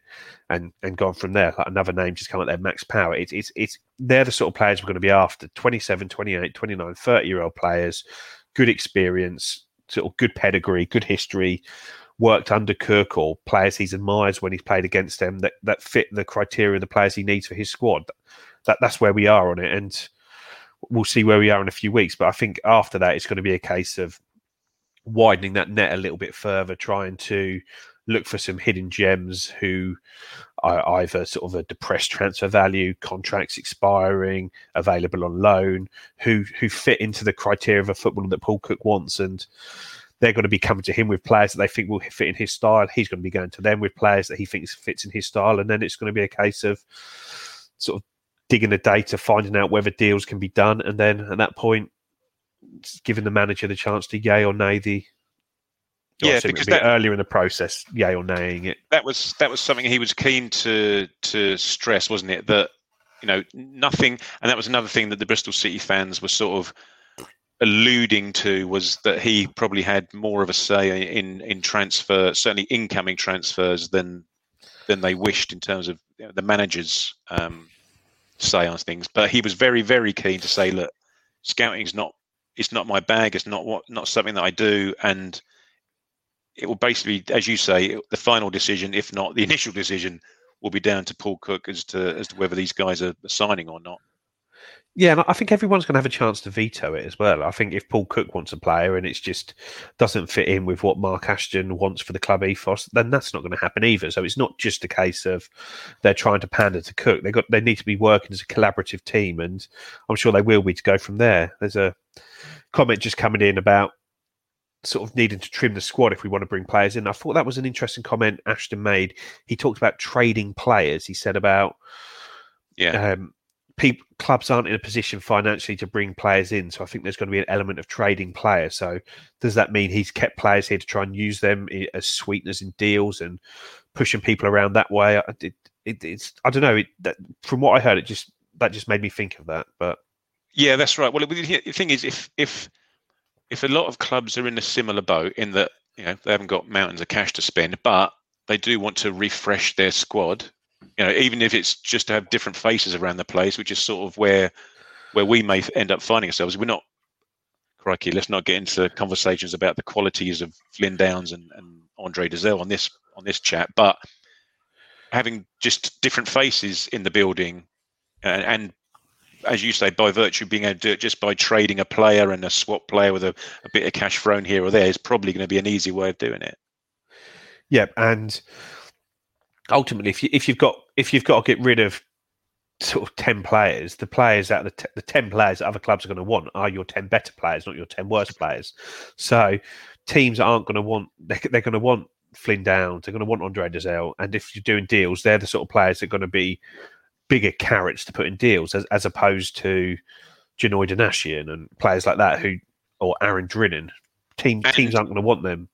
and and gone from there. Like another name just come up there, Max Power. It's it's it's they're the sort of players we're going to be after 27, 28, 29, 30 year old players, good experience, sort of good pedigree, good history worked under Cook or players he's admired when he's played against them that, that fit the criteria of the players he needs for his squad. That that's where we are on it, and we'll see where we are in a few weeks. But I think after that, it's going to be a case of widening that net a little bit further, trying to look for some hidden gems who are either sort of a depressed transfer value, contracts expiring, available on loan, who who fit into the criteria of a footballer that Paul Cook wants, and they're going to be coming to him with players that they think will fit in his style. He's going to be going to them with players that he thinks fits in his style, and then it's going to be a case of sort of digging the data, finding out whether deals can be done, and then at that point, giving the manager the chance to yay or nay the. Yeah, because that, earlier in the process, yay or naying it. That was that was something he was keen to to stress, wasn't it? That you know nothing, and that was another thing that the Bristol City fans were sort of alluding to was that he probably had more of a say in in transfer, certainly incoming transfers than than they wished in terms of you know, the manager's um, say on things. But he was very very keen to say, look, scouting's not it's not my bag. It's not what not something that I do, and it will basically, as you say, the final decision, if not the initial decision, will be down to Paul Cook as to as to whether these guys are signing or not. Yeah, and I think everyone's going to have a chance to veto it as well. I think if Paul Cook wants a player and it's just doesn't fit in with what Mark Ashton wants for the club ethos, then that's not going to happen either. So it's not just a case of they're trying to pander to Cook. They got they need to be working as a collaborative team, and I'm sure they will be to go from there. There's a comment just coming in about sort of needing to trim the squad if we want to bring players in. I thought that was an interesting comment Ashton made. He talked about trading players. He said about yeah. Um, people, clubs aren't in a position financially to bring players in. So I think there's going to be an element of trading players. So does that mean he's kept players here to try and use them as sweeteners in deals and pushing people around that way? It, it, it's I don't know. It, that, from what I heard, it just that just made me think of that. But yeah, that's right. Well, the thing is, if if if a lot of clubs are in a similar boat in that you know they haven't got mountains of cash to spend, but they do want to refresh their squad you know, even if it's just to have different faces around the place, which is sort of where where we may end up finding ourselves. We're not, crikey, let's not get into conversations about the qualities of Flynn Downes and, and Andre Dozzell on this on this chat, but having just different faces in the building, and, and as you say, by virtue of being able to do it just by trading a player and a swap player with a, a bit of cash thrown here or there is probably going to be an easy way of doing it. Yep, and ultimately, if you if you've got if you've got to get rid of sort of ten players, the players that the t- the ten players that other clubs are going to want are your ten better players, not your ten worst players. So teams aren't going to want they're, they're going to want Flynn Downes, they're going to want Andre Dozzell, and if you're doing deals, they're the sort of players that are going to be bigger carrots to put in deals as, as opposed to Janoi Donacien and players like that who or Aaron Drinan. Team, teams aren't going to want them.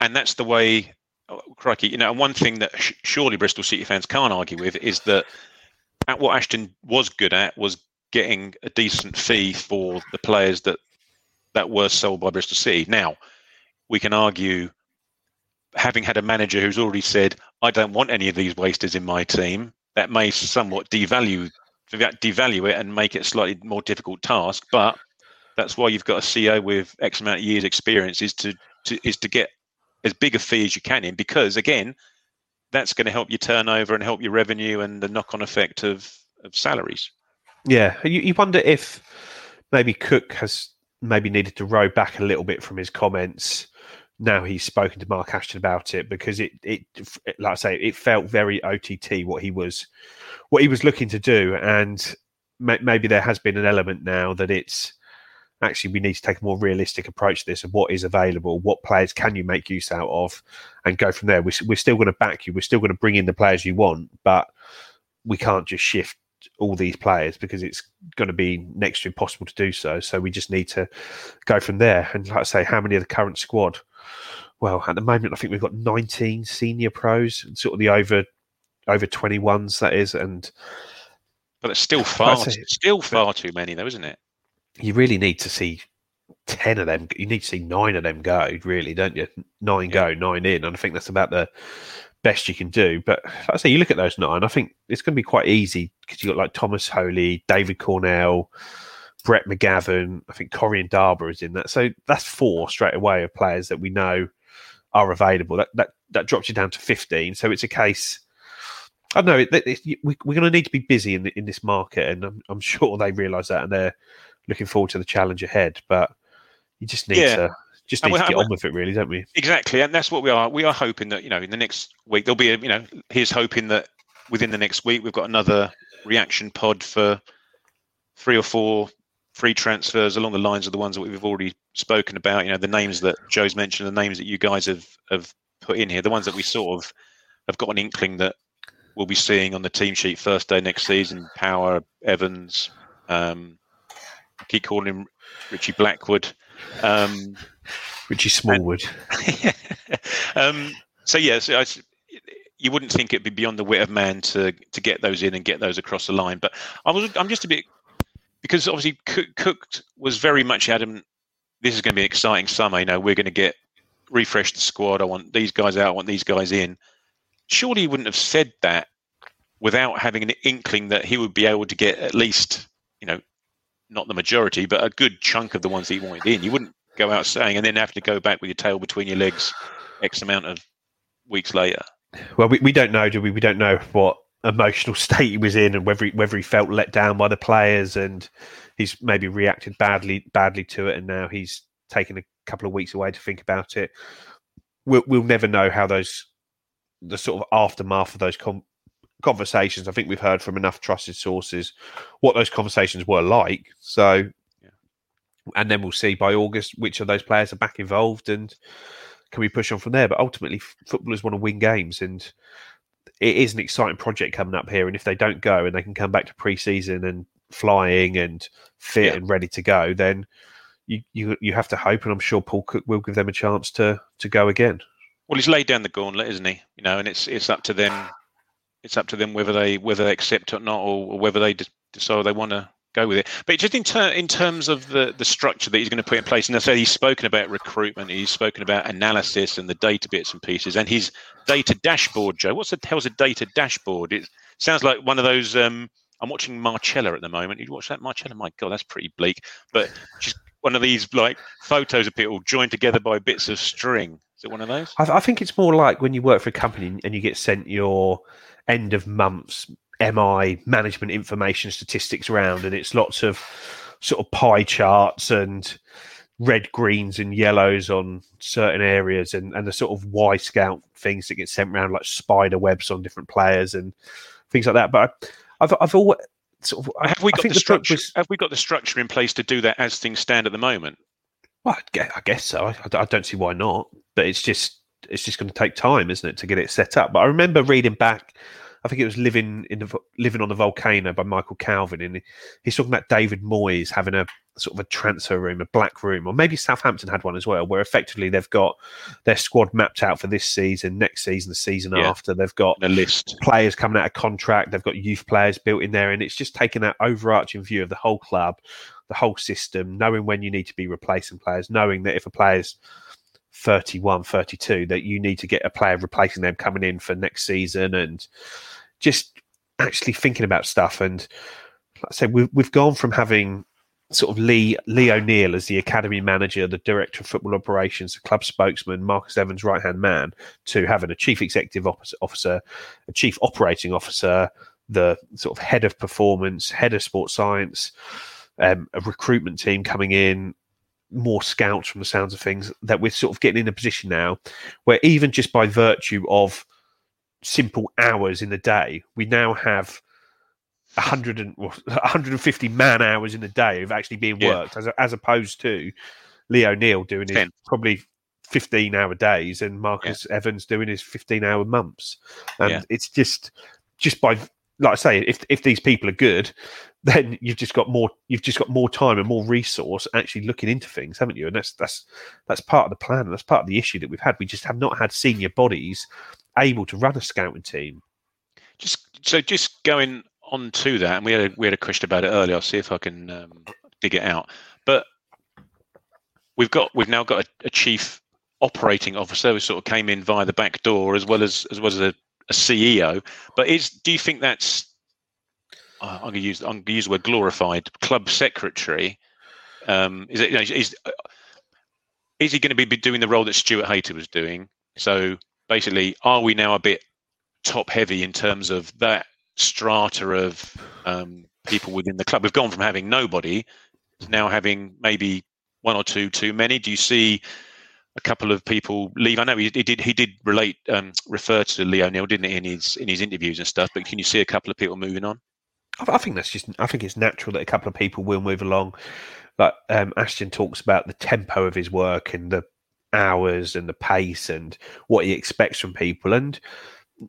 And that's the way oh, crikey, you know, one thing that sh- surely Bristol City fans can't argue with is that at what Ashton was good at was getting a decent fee for the players that that were sold by Bristol City. Now, we can argue, having had a manager who's already said, "I don't want any of these wasters in my team," that may somewhat devalue devalue it and make it a slightly more difficult task. But that's why you've got a CEO with X amount of years' experience is to, to is to get as big a fee as you can in because again that's going to help your turnover and help your revenue and the knock-on effect of, of salaries. Yeah you, you wonder if maybe cook has maybe needed to row back a little bit from his comments now he's spoken to Mark Ashton about it because it, it, like I say, it felt very OTT what he was, what he was looking to do, and maybe there has been an element now that it's actually we need to take a more realistic approach to this of what is available, what players can you make use out of, and go from there. We're, we're still going to back you. We're still going to bring in the players you want, but we can't just shift all these players because it's going to be next to impossible to do so. So we just need to go from there. And like I say, how many of the current squad well, at the moment, I think we've got 19 senior pros, sort of the over over 21s, that is. And but it's still far, say- still far too many, though, isn't it? You really need to see 10 of them. You need to see nine of them go, really, don't you? Nine go, nine in. And I think that's about the best you can do. But like I say, you look at those nine, I think it's going to be quite easy because you've got like Tomas Holy, David Cornell, Brett McGavin. I think Corrie Ndaba is in that. So that's four straight away of players that we know are available. That that, that drops you down to 15. So it's a case. I know. It, it, we, we're going to need to be busy in in this market, and I'm, I'm sure they realise that, and they're looking forward to the challenge ahead. But you just need Yeah. to just need to get on with it, really, don't we? Exactly, and that's what we are. We are hoping that you know in the next week there'll be a you know here's hoping that within the next week we've got another reaction pod for three or four free transfers along the lines of the ones that we've already spoken about. You know the names that Joe's mentioned, the names that you guys have have put in here, the ones that we sort of have got an inkling that we'll be seeing on the team sheet first day next season. Power, Evans, um, I keep calling him Richie Blackwood. Um, Richie Smallwood. um, so yes, I s you wouldn't think it'd be beyond the wit of man to to get those in and get those across the line. But I was I'm just a bit because obviously Cook, Cook was very much adamant. This is going to be an exciting summer. You know, we're going to get refresh the squad. I want these guys out. I want these guys in. Surely he wouldn't have said that without having an inkling that he would be able to get at least you know not the majority, but a good chunk of the ones that he wanted in. You wouldn't go out saying and then have to go back with your tail between your legs X amount of weeks later. Well, we, we don't know, do we? We don't know what emotional state he was in and whether he, whether he felt let down by the players and he's maybe reacted badly badly to it and now he's taken a couple of weeks away to think about it. We'll, we'll never know how those the sort of aftermath of those com- conversations. I think we've heard from enough trusted sources what those conversations were like. So, and then we'll see by August which of those players are back involved and can we push on from there? But ultimately, f- footballers want to win games, and it is an exciting project coming up here. And if they don't go and they can come back to pre-season and flying and fit Yeah. and ready to go, then you, you you have to hope, and I'm sure Paul Cook will give them a chance to to go again. Well, he's laid down the gauntlet, isn't he? You know, and it's it's up to them. It's up to them whether they whether they accept or not, or, whether they de- decide they want to go with it. But just in ter- in terms of the the structure that he's going to put in place, and I say he's spoken about recruitment, he's spoken about analysis and the data bits and pieces, and his data dashboard. Joe, what's the hell's a data dashboard? It sounds like one of those. Um, I'm watching Marcella at the moment. You watch that Marcella? My God, that's pretty bleak. But just one of these like photos of people joined together by bits of string. Is it one of those? I, I think it's more like when you work for a company and you get sent your end of months MI management information statistics round, and it's lots of sort of pie charts and red, greens, and yellows on certain areas, and, and the sort of Wyscout things that get sent around, like spider webs on different players and things like that. But I've I've always sort of Have we I got the the structure? was- Have we got the structure in place to do that as things stand at the moment? Well, I guess, I guess so. I, I don't see why not. But it's just it's just going to take time, isn't it, to get it set up? But I remember reading back. I think it was living in the living on the volcano by Michael Calvin, and he's talking about David Moyes having a sort of a transfer room, a black room, or maybe Southampton had one as well, where effectively they've got their squad mapped out for this season, next season, the season Yeah. after. They've got A list. players coming out of contract. They've got youth players built in there, and it's just taking that overarching view of the whole club, the whole system, knowing when you need to be replacing players, knowing that if a player's 31, 32, that you need to get a player replacing them coming in for next season, and just actually thinking about stuff. And like I said, we've we've gone from having sort of Lee Lee O'Neill as the academy manager, the director of football operations, the club spokesman, Marcus Evans' right hand man, to having a chief executive officer, officer, a chief operating officer, the sort of head of performance, head of sports science, um, a recruitment team coming in, more scouts from the sounds of things. That we're sort of getting in a position now where even just by virtue of simple hours in the day, we now have 100 and, well, 150 man hours in a day of actually being Yeah. worked, as, as opposed to Lee O'Neill doing his Ten. probably 15 hour days and Marcus Evans doing his 15 hour months. And Yeah. it's just just by like I say, if if these people are good, then you've just got more you've just got more time and more resource actually looking into things, haven't you? And that's that's that's part of the plan that's part of the issue that we've had. We just have not had senior bodies able to run a scouting team. Just so just going on to that, and we had a, we had a question about it earlier. I'll see if I can um, dig it out. But we've got we've now got a, a chief operating officer who sort of came in via the back door as well as as well as a, a CEO. But is do you think that's I'm going to use I'm going to use the word glorified club secretary? Um, is it you know, is is he going to be doing the role that Stuart Hayter was doing? So basically, are we now a bit top heavy in terms of that strata of um, people within the club? We've gone from having nobody to now having maybe one or two too many. Do you see a couple of people leave? I know he, he did he did relate um, refer to Lee O'Neill, didn't he, in his in his interviews and stuff? But can you see a couple of people moving on? I think that's just. I think it's natural that a couple of people will move along. Like um, Ashton talks about the tempo of his work and the hours and the pace and what he expects from people, and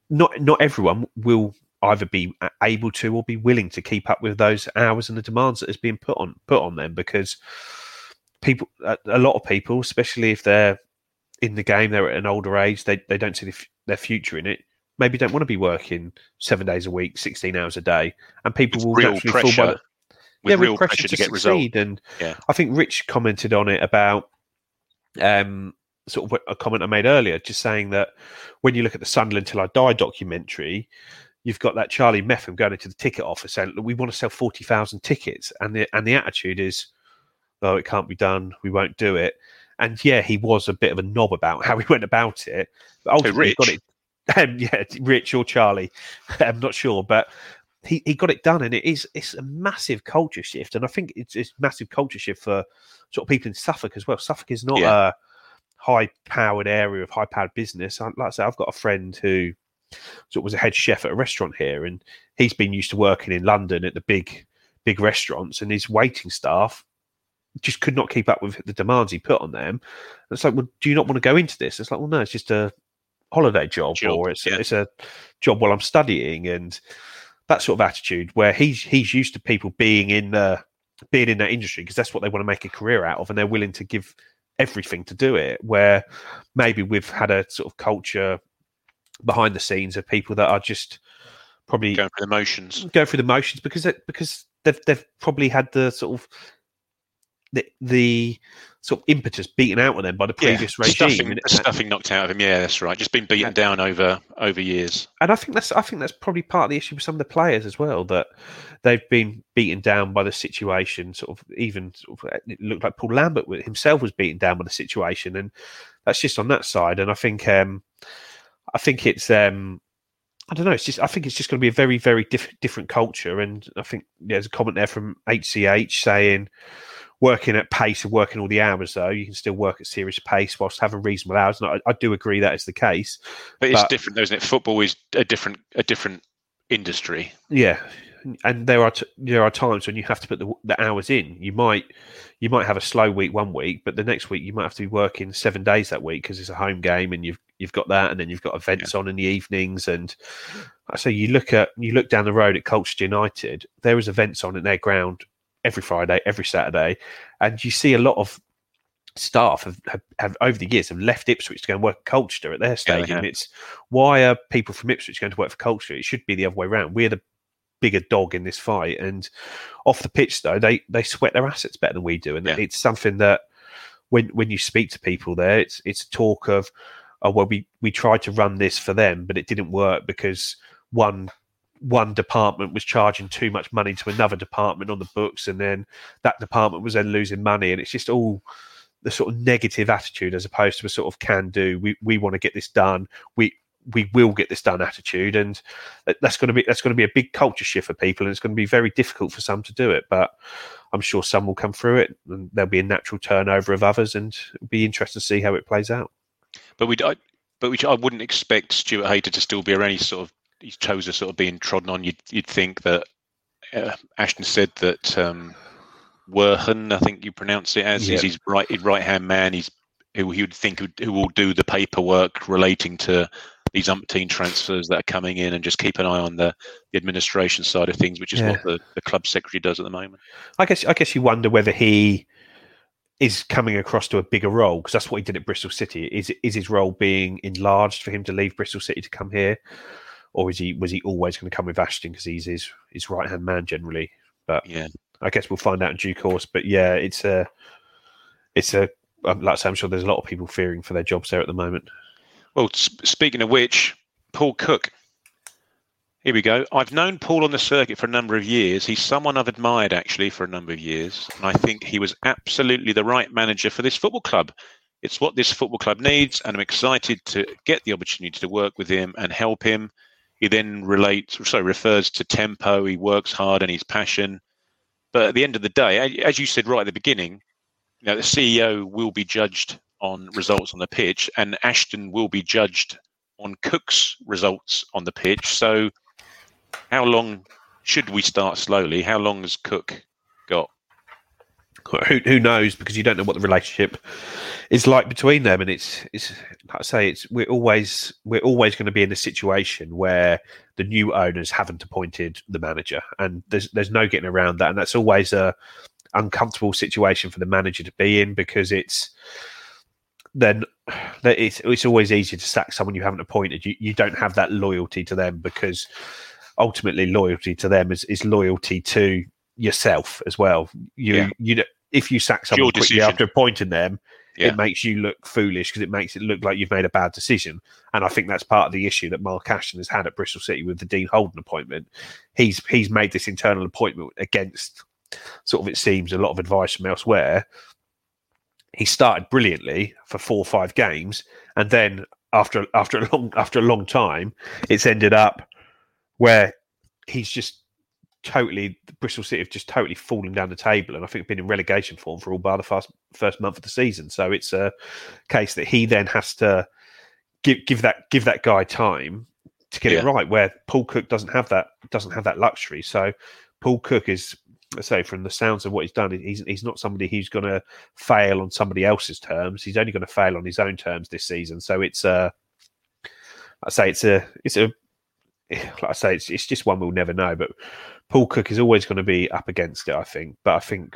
not not everyone will either be able to or be willing to keep up with those hours and the demands that is being put on put on them because people a lot of people especially if they're in the game they're at an older age they, they don't see the, their future in it maybe don't want to be working seven days a week 16 hours a day and people will naturally pressure, fall by the, with yeah, real with pressure, pressure to, to get succeed. and Yeah. i think rich commented on it about um sort of a comment i made earlier just saying that when you look at the sunderland till i die documentary you've got that Charlie Methven going into the ticket office saying, we want to sell forty thousand tickets," and the and the attitude is, "Oh, it can't be done. We won't do it." And yeah, he was a bit of a knob about how he went about it, but ultimately he got it. Um, yeah, Rich or Charlie, I'm not sure, but he, he got it done, and it is it's a massive culture shift, and I think it's it's massive culture shift for sort of people in Suffolk as well. Suffolk is not Yeah. a high powered area of high powered business. I, like I say, I've got a friend who sort of was a head chef at a restaurant here, and he's been used to working in London at the big big restaurants, and his waiting staff just could not keep up with the demands he put on them. And it's like, well, do you not want to go into this? It's like, well, no, it's just a holiday job, Job, or it's yeah. it's a job while I'm studying, and that sort of attitude where he's he's used to people being in the being in that industry because that's what they want to make a career out of, and they're willing to give everything to do it. Where maybe we've had a sort of culture behind the scenes of people that are just probably Going through the motions. go through the motions because it, because they've they've probably had the sort of the, the sort of impetus beaten out of them by the previous regime. Stuffing, the stuffing knocked out of him. Yeah, that's right. Just been beaten down over over years. and I think that's I think that's probably part of the issue with some of the players as well that they've been beaten down by the situation. Sort of even sort of, it looked like Paul Lambert himself was beaten down by the situation, and that's just on that side. And I think um, I think it's um, I don't know. It's just I think it's just going to be a very very diff- different culture. And I think there's a comment there from HCH saying working at pace and working all the hours though you can still work at serious pace whilst having reasonable hours. And I, I do agree that is the case. But it's different, though, isn't it? Football is a different a different industry. Yeah, and there are t- there are times when you have to put the, the hours in. You might you might have a slow week one week, but the next week you might have to be working seven days that week because it's a home game and you've you've got that, and then you've got events on in the evenings. And so you look at you look down the road at Colchester United. There is events on in their ground every Friday, every Saturday, and you see a lot of staff have, have, have over the years have left Ipswich to go and work at Colchester at their Yeah, stadium. have. it's why are people from Ipswich going to work for Colchester? It should be the other way around. We're the bigger dog in this fight, and off the pitch though, they they sweat their assets better than we do, and Yeah. it's something that when when you speak to people there, it's it's talk of oh well we we tried to run this for them, but it didn't work because one one department was charging too much money to another department on the books, and then that department was then losing money, and it's just all the sort of negative attitude as opposed to a sort of can do. We we want to get this done. We we will get this done attitude, and that's going to be that's going to be a big culture shift for people, and it's going to be very difficult for some to do it. But I'm sure some will come through it, and there'll be a natural turnover of others, and it'll be interesting to see how it plays out. But we, I, but we, I wouldn't expect Stuart Hayter to still be. He's sort of he chose to sort of being trodden on. You'd you'd think that uh, Ashton said that um, Werhan, I think you pronounce it as, is his right his right hand man. He's who he would think who, who will do the paperwork relating to these umpteen transfers that are coming in and just keep an eye on the, the administration side of things, which is Yeah. what the, the club secretary does at the moment. I guess I guess you wonder whether he is coming across to a bigger role because that's what he did at Bristol City. Is is his role being enlarged for him to leave Bristol City to come here, or is he was he always going to come with Ashton because he's his his right hand man generally? But Yeah. I guess we'll find out in due course. But yeah, it's a it's a um, like I say, I'm sure there's a lot of people fearing for their jobs there at the moment. Well, sp- speaking of which, Paul Cook. Here we go. I've known Paul on the circuit for a number of years. He's someone I've admired actually for a number of years. And I think he was absolutely the right manager for this football club. It's what this football club needs. And I'm excited to get the opportunity to work with him and help him. He then relates, sorry, refers to tempo. He works hard and his passion. But at the end of the day, as you said right at the beginning, you know, the CEO will be judged on results on the pitch, and Ashton will be judged on Cook's results on the pitch. So, how long should we start slowly? How long has Cook got? Who who knows? Because you don't know what the relationship is like between them. And it's it's like I say it's we're always we're always going to be in a situation where the new owners haven't appointed the manager. And there's there's no getting around that. And that's always a uncomfortable situation for the manager to be in because it's then it's it's always easy to sack someone you haven't appointed. You you don't have that loyalty to them because ultimately loyalty to them is, is loyalty to yourself as well you Yeah. you if you sack someone quickly decision. after appointing them, Yeah. it makes you look foolish because it makes it look like you've made a bad decision. And I think that's part of the issue that Mark Ashton has had at Bristol City with the Dean Holden appointment. He's he's made this internal appointment against sort of it seems a lot of advice from elsewhere. He started brilliantly for four or five games, and then after after a long after a long time, it's ended up where he's just totally Bristol City have just totally fallen down the table, and I think been in relegation form for all bar the first first month of the season. So it's a case that he then has to give give that give that guy time to get it right. Where Paul Cook doesn't have that doesn't have that luxury. So Paul Cook is. Let's say from the sounds of what he's done, he's he's not somebody who's going to fail on somebody else's terms. He's only going to fail on his own terms this season. So it's uh, I say it's a it's a like I say it's it's just one we'll never know. But Paul Cook is always going to be up against it, I think. But I think,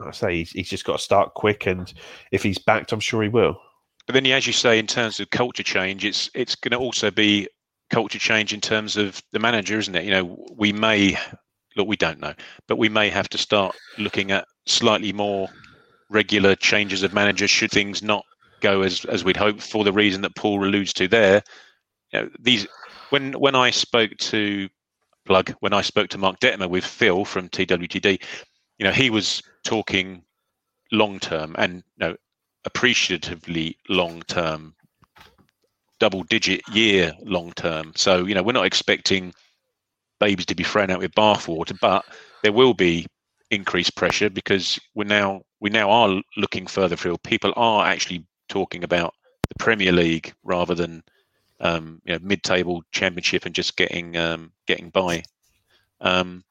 like I say, he's, he's just got to start quick, and if he's backed, I'm sure he will. But then, as you say, in terms of culture change, it's it's going to also be culture change in terms of the manager, isn't it? You know, we may look, we don't know, but we may have to start looking at slightly more regular changes of managers should things not go as as we'd hoped for the reason that Paul alludes to there. You know, these when when I spoke to plug when I spoke to Mark Detmer with Phil from TWTD, you know, he was talking long term and you know appreciatively long term, double digit year long term. So, you know, we're not expecting babies to be thrown out with bathwater, but there will be increased pressure because we're now we now are looking further afield. People are actually talking about the Premier League rather than um, you know mid-table championship and just getting um, getting by. Um,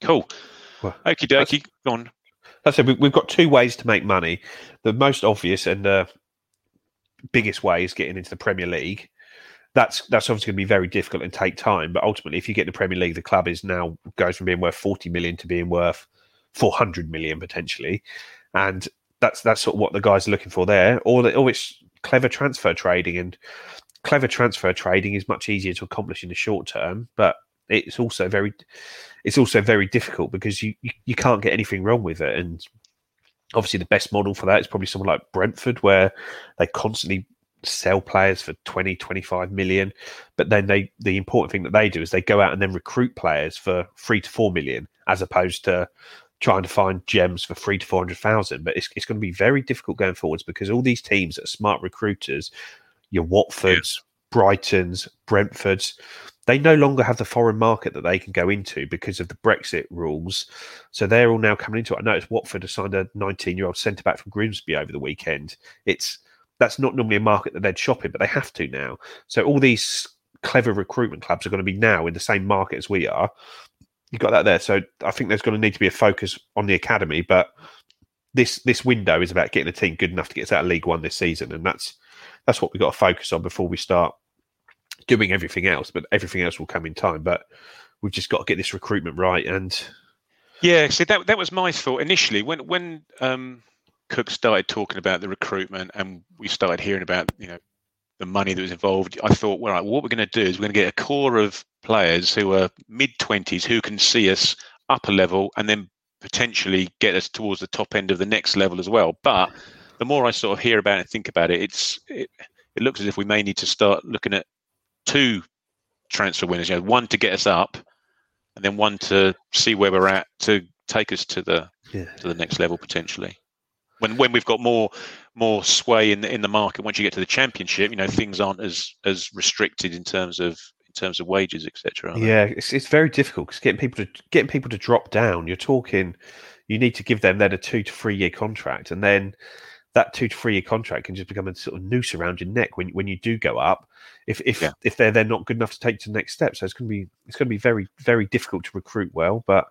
cool. Well, Okie dokie. Go on. I said we, we've got two ways to make money. The most obvious and uh, biggest way is getting into the Premier League. That's that's obviously going to be very difficult and take time. But ultimately, if you get the Premier League, the club is now goes from being worth forty million to being worth four hundred million potentially, and that's that's sort of what the guys are looking for there. Or the, or it's clever transfer trading, and clever transfer trading is much easier to accomplish in the short term, but it's also very it's also very difficult because you, you, you can't get anything wrong with it. And obviously, the best model for that is probably someone like Brentford, where they constantly sell players for 20, 25 million. But then they the important thing that they do is they go out and then recruit players for three to four million, as opposed to trying to find gems for three to four hundred thousand. But it's, it's going to be very difficult going forwards because all these teams that are smart recruiters, your Watfords, Brightons, Brentfords, they no longer have the foreign market that they can go into because of the Brexit rules. So they're all now coming into it. I noticed Watford has signed a 19 year old centre back from Grimsby over the weekend. It's that's not normally a market that they'd shop in, but they have to now. So all these clever recruitment clubs are going to be now in the same market as we are. You've got that there. So I think there's going to need to be a focus on the academy, but this this window is about getting a team good enough to get us out of League One this season, and that's that's what we've got to focus on before we start doing everything else, but everything else will come in time. But we've just got to get this recruitment right. And yeah, see that that was my thought initially when when um, Cook started talking about the recruitment and we started hearing about you know the money that was involved. I thought, well, right, what we're going to do is we're going to get a core of players who are mid twenties who can see us up a level and then potentially get us towards the top end of the next level as well. But the more I sort of hear about it and think about it, it's it, it looks as if we may need to start looking at two transfer winners. You know, one to get us up, and then one to see where we're at to take us to the yeah. to the next level potentially. When when we've got more more sway in the in the market, once you get to the championship, you know things aren't as as restricted in terms of in terms of wages, etc. Yeah, it's it's very difficult because getting people to getting people to drop down. You're talking, you need to give them then a two to three year contract, and then that two to three year contract can just become a sort of noose around your neck when when you do go up. If if yeah. if they're they're not good enough to take to the next step, so it's going to be it's going to be very very difficult to recruit well. But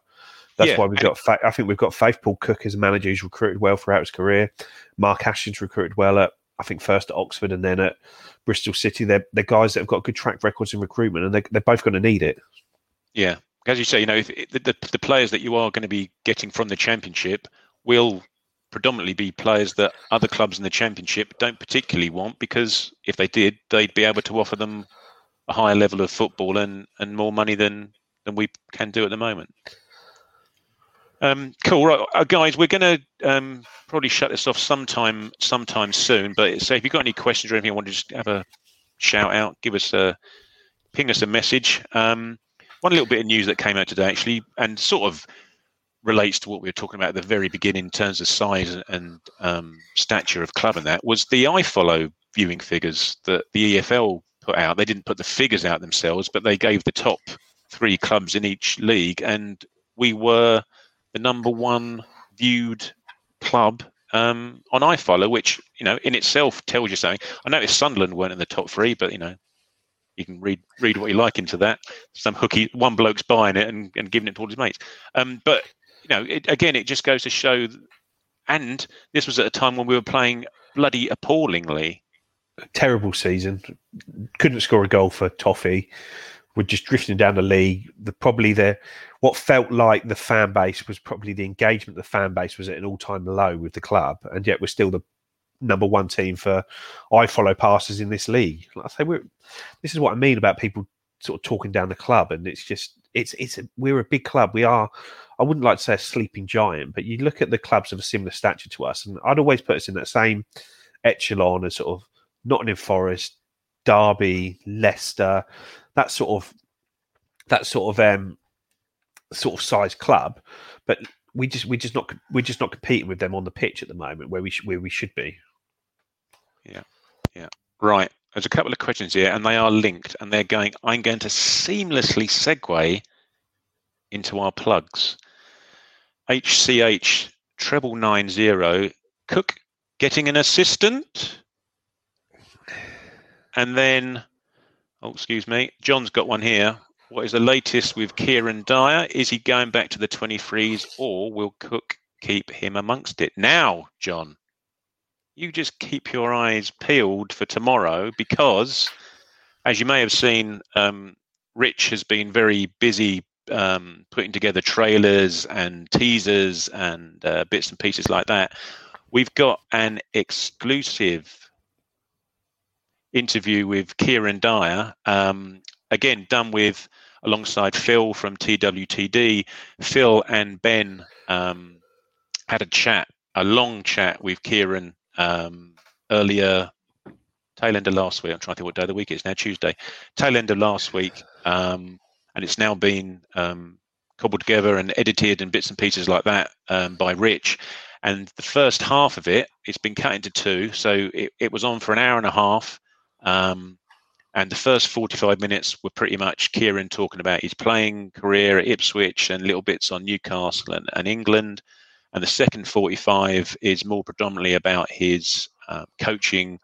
that's yeah. why we've got. I think we've got Faith Paul Cook as a manager who's recruited well throughout his career. Mark Ashton's recruited well at I think first at Oxford and then at Bristol City. They're they're guys that have got good track records in recruitment, and they they're both going to need it. Yeah, as you say, you know, if, the, the the players that you are going to be getting from the championship will predominantly be players that other clubs in the championship don't particularly want because if they did, they'd be able to offer them a higher level of football and, and more money than than we can do at the moment. Um, cool, right, uh, guys. We're going to um, probably shut this off sometime sometime soon. But so if you've got any questions or anything, I want to just have a shout out, give us a ping us a message. Um, one little bit of news that came out today, actually, and sort of relates to what we were talking about at the very beginning in terms of size and um, stature of club and that was the iFollow viewing figures that the EFL put out. They didn't put the figures out themselves, but they gave the top three clubs in each league, and we were the number one viewed club um, on iFollow, which you know in itself tells you something. I noticed Sunderland weren't in the top three, but you know you can read read what you like into that. Some hooky one bloke's buying it and, and giving it to all his mates. Um, but you know, it, again, it just goes to show. And this was at a time when we were playing bloody appallingly. Terrible season. Couldn't score a goal for Toffee. We're just drifting down the league. The probably the what felt like the fan base was probably the engagement. The fan base was at an all time low with the club, and yet we're still the number one team for iFollow passes in this league. Like I say, we're, this is what I mean about people sort of talking down the club, and it's just it's it's a, we're a big club. We are. I wouldn't like to say a sleeping giant, but you look at the clubs of a similar stature to us, and I'd always put us in that same echelon as sort of Nottingham Forest, Derby, Leicester, that sort of that sort of um sort of size club. But we just we just not we're just not competing with them on the pitch at the moment where we sh- where we should be. Yeah, yeah, right there's a couple of questions here, and they are linked, and they're going. I'm going to seamlessly segue into our plugs. HCH treble nine zero. Cook getting an assistant, and then, oh, excuse me, John's got one here. What is the latest with Kieran Dyer? Is he going back to the 23s, or will Cook keep him amongst it? Now, John, you just keep your eyes peeled for tomorrow because, as you may have seen, um, Rich has been very busy um, putting together trailers and teasers and uh, bits and pieces like that. We've got an exclusive interview with Kieran Dyer, um, again done with alongside Phil from TWTD. Phil and Ben um, had a chat, a long chat with Kieran um, earlier tail end of last week. I'm trying to think what day of the week it is now. Tuesday, tail end of last week, um, and it's now been um, cobbled together and edited and bits and pieces like that um, by Rich. And the first half of it, it's been cut into two, so it, it was on for an hour and a half. Um, and the first 45 minutes were pretty much Kieran talking about his playing career at Ipswich and little bits on Newcastle and, and England and the second 45 is more predominantly about his uh, coaching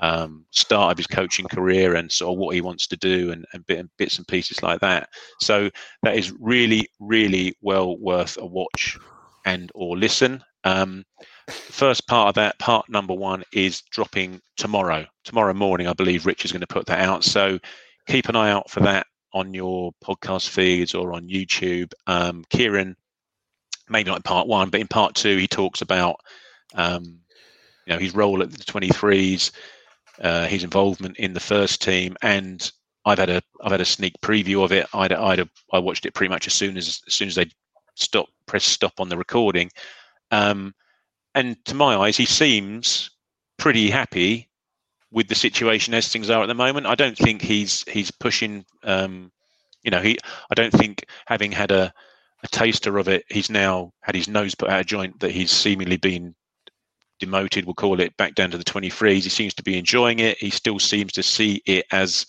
um, start of his coaching career and sort of what he wants to do and, and, bit, and bits and pieces like that. So that is really, really well worth a watch and or listen. Um, first part of that, part number one, is dropping tomorrow. Tomorrow morning, I believe Rich is going to put that out. So keep an eye out for that on your podcast feeds or on YouTube. Um, Kieran, maybe not in part one, but in part two, he talks about um, you know his role at the 23s, uh, his involvement in the first team, and I've had a I've had a sneak preview of it. I'd, I'd I watched it pretty much as soon as as soon as they stop press stop on the recording, um, and to my eyes, he seems pretty happy with the situation as things are at the moment. I don't think he's he's pushing. Um, you know, he. I don't think having had a a taster of it, he's now had his nose put out of joint that he's seemingly been demoted. We'll call it back down to the 23s. He seems to be enjoying it. He still seems to see it as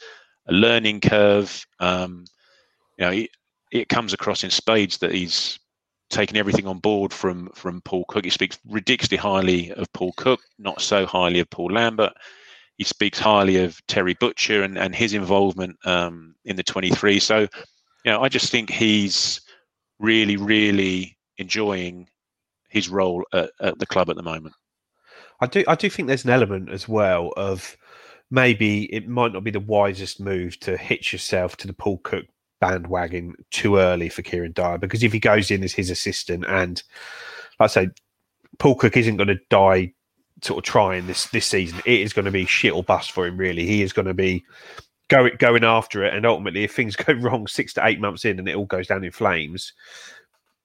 a learning curve. Um, you know, it, comes across in spades that he's taken everything on board from from Paul Cook. He speaks ridiculously highly of Paul Cook, not so highly of Paul Lambert he speaks highly of Terry Butcher and, and his involvement um, in the 23. So, you know, I just think he's really, really enjoying his role at, at, the club at the moment. I do, I do think there's an element as well of maybe it might not be the wisest move to hitch yourself to the Paul Cook bandwagon too early for Kieran Dyer because if he goes in as his assistant and, like I say, Paul Cook isn't going to die sort of trying this this season. It is going to be shit or bust for him. Really, he is going to be going going after it. And ultimately, if things go wrong six to eight months in and it all goes down in flames,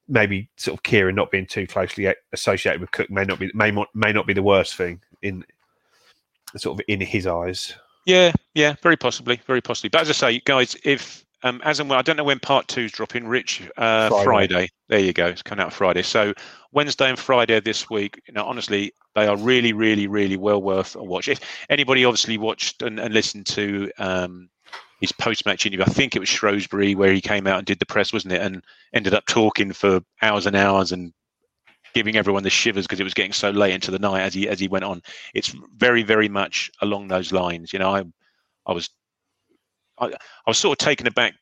maybe sort of Kieran not being too closely associated with Cook may not be may not may not be the worst thing in sort of in his eyes. Yeah, yeah, very possibly, very possibly. But as I say, guys, if um, as and when I don't know when part two is dropping. Rich, uh, Friday. Friday. There you go. It's coming out Friday. So Wednesday and Friday this week. You know, honestly, they are really, really, really well worth a watch. If anybody obviously watched and, and listened to um, his post-match interview, I think it was Shrewsbury where he came out and did the press, wasn't it? And ended up talking for hours and hours and giving everyone the shivers because it was getting so late into the night as he as he went on. It's very, very much along those lines. You know, I I was I, I was sort of taken aback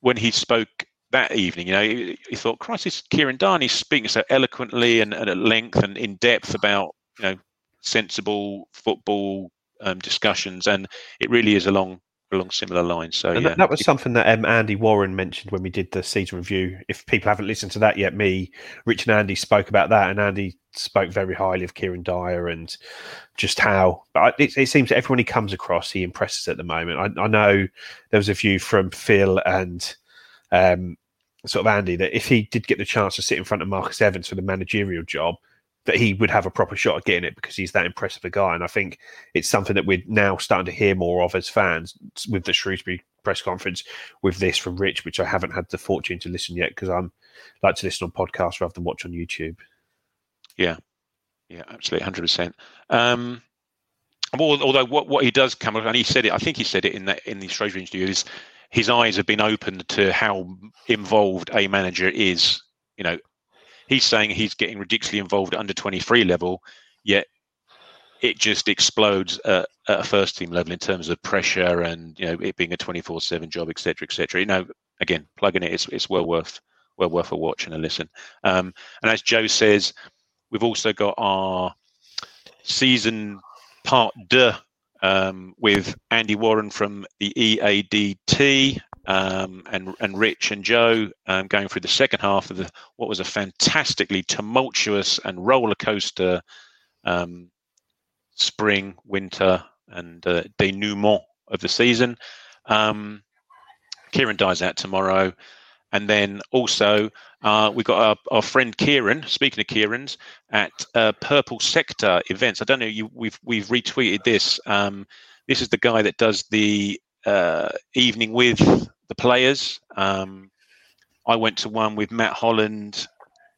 when he spoke that evening. You know, he, he thought, Christ, this Kieran Dyer speaking so eloquently and, and, at length and in depth about you know sensible football um, discussions, and it really is along along similar lines. So yeah. that, that, was something that um, Andy Warren mentioned when we did the season review. If people haven't listened to that yet, me, Rich, and Andy spoke about that, and Andy spoke very highly of Kieran Dyer and just how. But it, it seems everyone he comes across, he impresses at the moment. I, I know there was a view from Phil and um, sort of Andy that if he did get the chance to sit in front of Marcus Evans for the managerial job, that he would have a proper shot at getting it because he's that impressive a guy. And I think it's something that we're now starting to hear more of as fans with the Shrewsbury press conference, with this from Rich, which I haven't had the fortune to listen yet because I'm like to listen on podcasts rather than watch on YouTube. Yeah, yeah, absolutely, hundred um, percent. Although what, what he does come and he said it, I think he said it in that in the Shrewsbury interview is his eyes have been opened to how involved a manager is. You know, he's saying he's getting ridiculously involved at under 23 level, yet it just explodes at, at, a first team level in terms of pressure and you know it being a 24 7 job etc etc you know again plugging it it's, it's well worth well worth a watch and a listen um, and as joe says we've also got our season part deux um, with andy warren from the eadt um, and and Rich and Joe um, going through the second half of the what was a fantastically tumultuous and roller coaster um, spring, winter, and uh, denouement of the season. Um, Kieran Dyer's out tomorrow, and then also uh, we've got our, our, friend Kieran. Speaking of Kieran's, at uh, Purple Sector events. I don't know. You, we've we've retweeted this. Um, this is the guy that does the uh, evening with the players. Um, I went to one with Matt Holland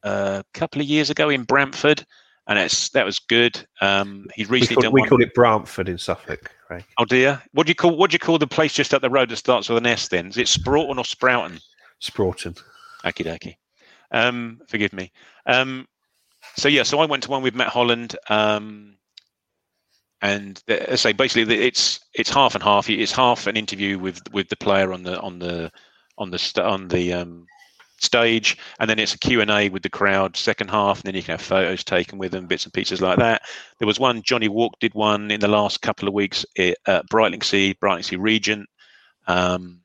uh, a couple of years ago in Brantford, and it's that was good. Um, he's recently we done. We call it Brantford in Suffolk. Right? Oh dear, what do you call what do you call the place just up the road that starts with an S? Then is it Sproughton or Sproughton? Sproughton. Aki daki. Um, forgive me. Um, so yeah, so I went to one with Matt Holland. Um, and I say basically it's it's half and half. It's half an interview with with the player on the on the on the on the um, stage, and then it's a Q and A with the crowd. Second half, and then you can have photos taken with them, bits and pieces like that. There was one Johnny Walk did one in the last couple of weeks at Brightlingsea, Brightlingsea Regent. Um,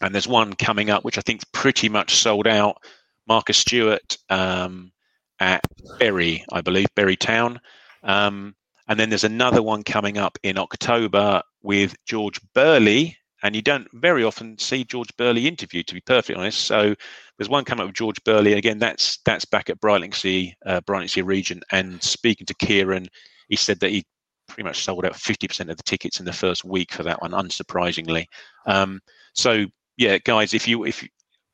and there's one coming up which I think is pretty much sold out. Marcus Stewart um, at Bury, I believe, Bury Town. Um, and then there's another one coming up in October with George Burley. And you don't very often see George Burley interviewed, to be perfectly honest. So there's one coming up with George Burley. Again, that's that's back at Brightlingsea, uh, Brightlingsea Regent. And speaking to Kieran, he said that he pretty much sold out 50% of the tickets in the first week for that one, unsurprisingly. Um, so yeah, guys, if you if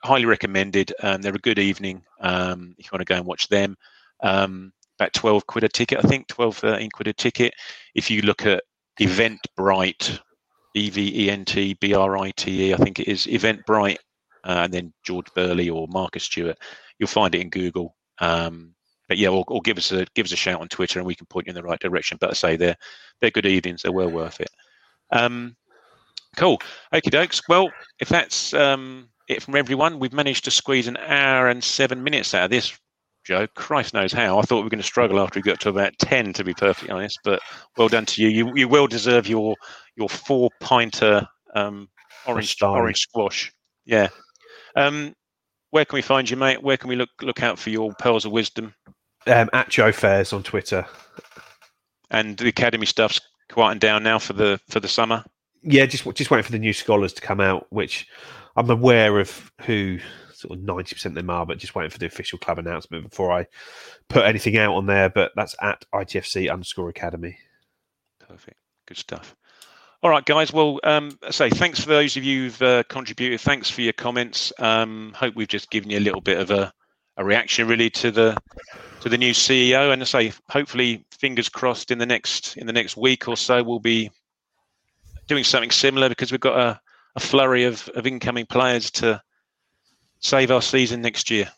highly recommended, um, they're a good evening. Um, if you want to go and watch them, um, about 12 quid a ticket, I think 12, 13 quid a ticket. If you look at Eventbrite, E V E N T B R I T E, I think it is Eventbrite, uh, and then George Burley or Marcus Stewart, you'll find it in Google. Um, but yeah, or, or, give us a give us a shout on Twitter, and we can point you in the right direction. But I say they're they're good evenings; they're well worth it. Um, cool, okie dokes. Well, if that's um, it from everyone, we've managed to squeeze an hour and seven minutes out of this Joe. Christ knows how. I thought we were going to struggle after we got to about ten, to be perfectly honest. But well done to you. You you well deserve your your four pinter um, orange orange squash. Yeah. Um, where can we find you, mate? Where can we look look out for your pearls of wisdom? Um, at Joe Fairs on Twitter. And the academy stuff's quieting down now for the for the summer. Yeah, just just waiting for the new scholars to come out, which I'm aware of who sort of ninety percent of them are, but just waiting for the official club announcement before I put anything out on there. But that's at ITFC underscore academy. Perfect, good stuff. All right, guys. Well, um, say thanks for those of you who've uh, contributed. Thanks for your comments. Um, hope we've just given you a little bit of a, a reaction, really, to the to the new CEO. And I say, hopefully, fingers crossed, in the next in the next week or so, we'll be doing something similar because we've got a, a flurry of, of incoming players to save our season next year.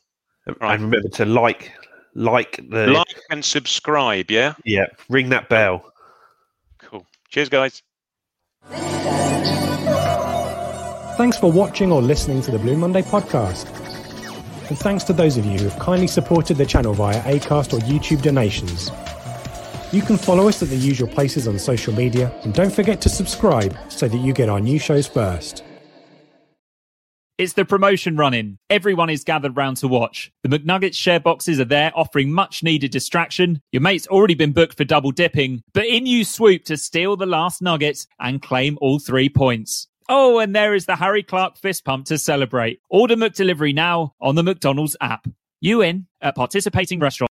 Right. And remember to like, like the like and subscribe. Yeah. Yeah. Ring that bell. Cool. Cheers, guys. Thanks for watching or listening to the Blue Monday podcast. And thanks to those of you who have kindly supported the channel via ACAST or YouTube donations. You can follow us at the usual places on social media and don't forget to subscribe so that you get our new shows first. It's the promotion running. Everyone is gathered round to watch. The McNuggets share boxes are there offering much needed distraction. Your mate's already been booked for double dipping, but in you swoop to steal the last nugget and claim all three points. Oh, and there is the Harry Clark fist pump to celebrate. Order McDelivery now on the McDonald's app. You in at participating restaurants.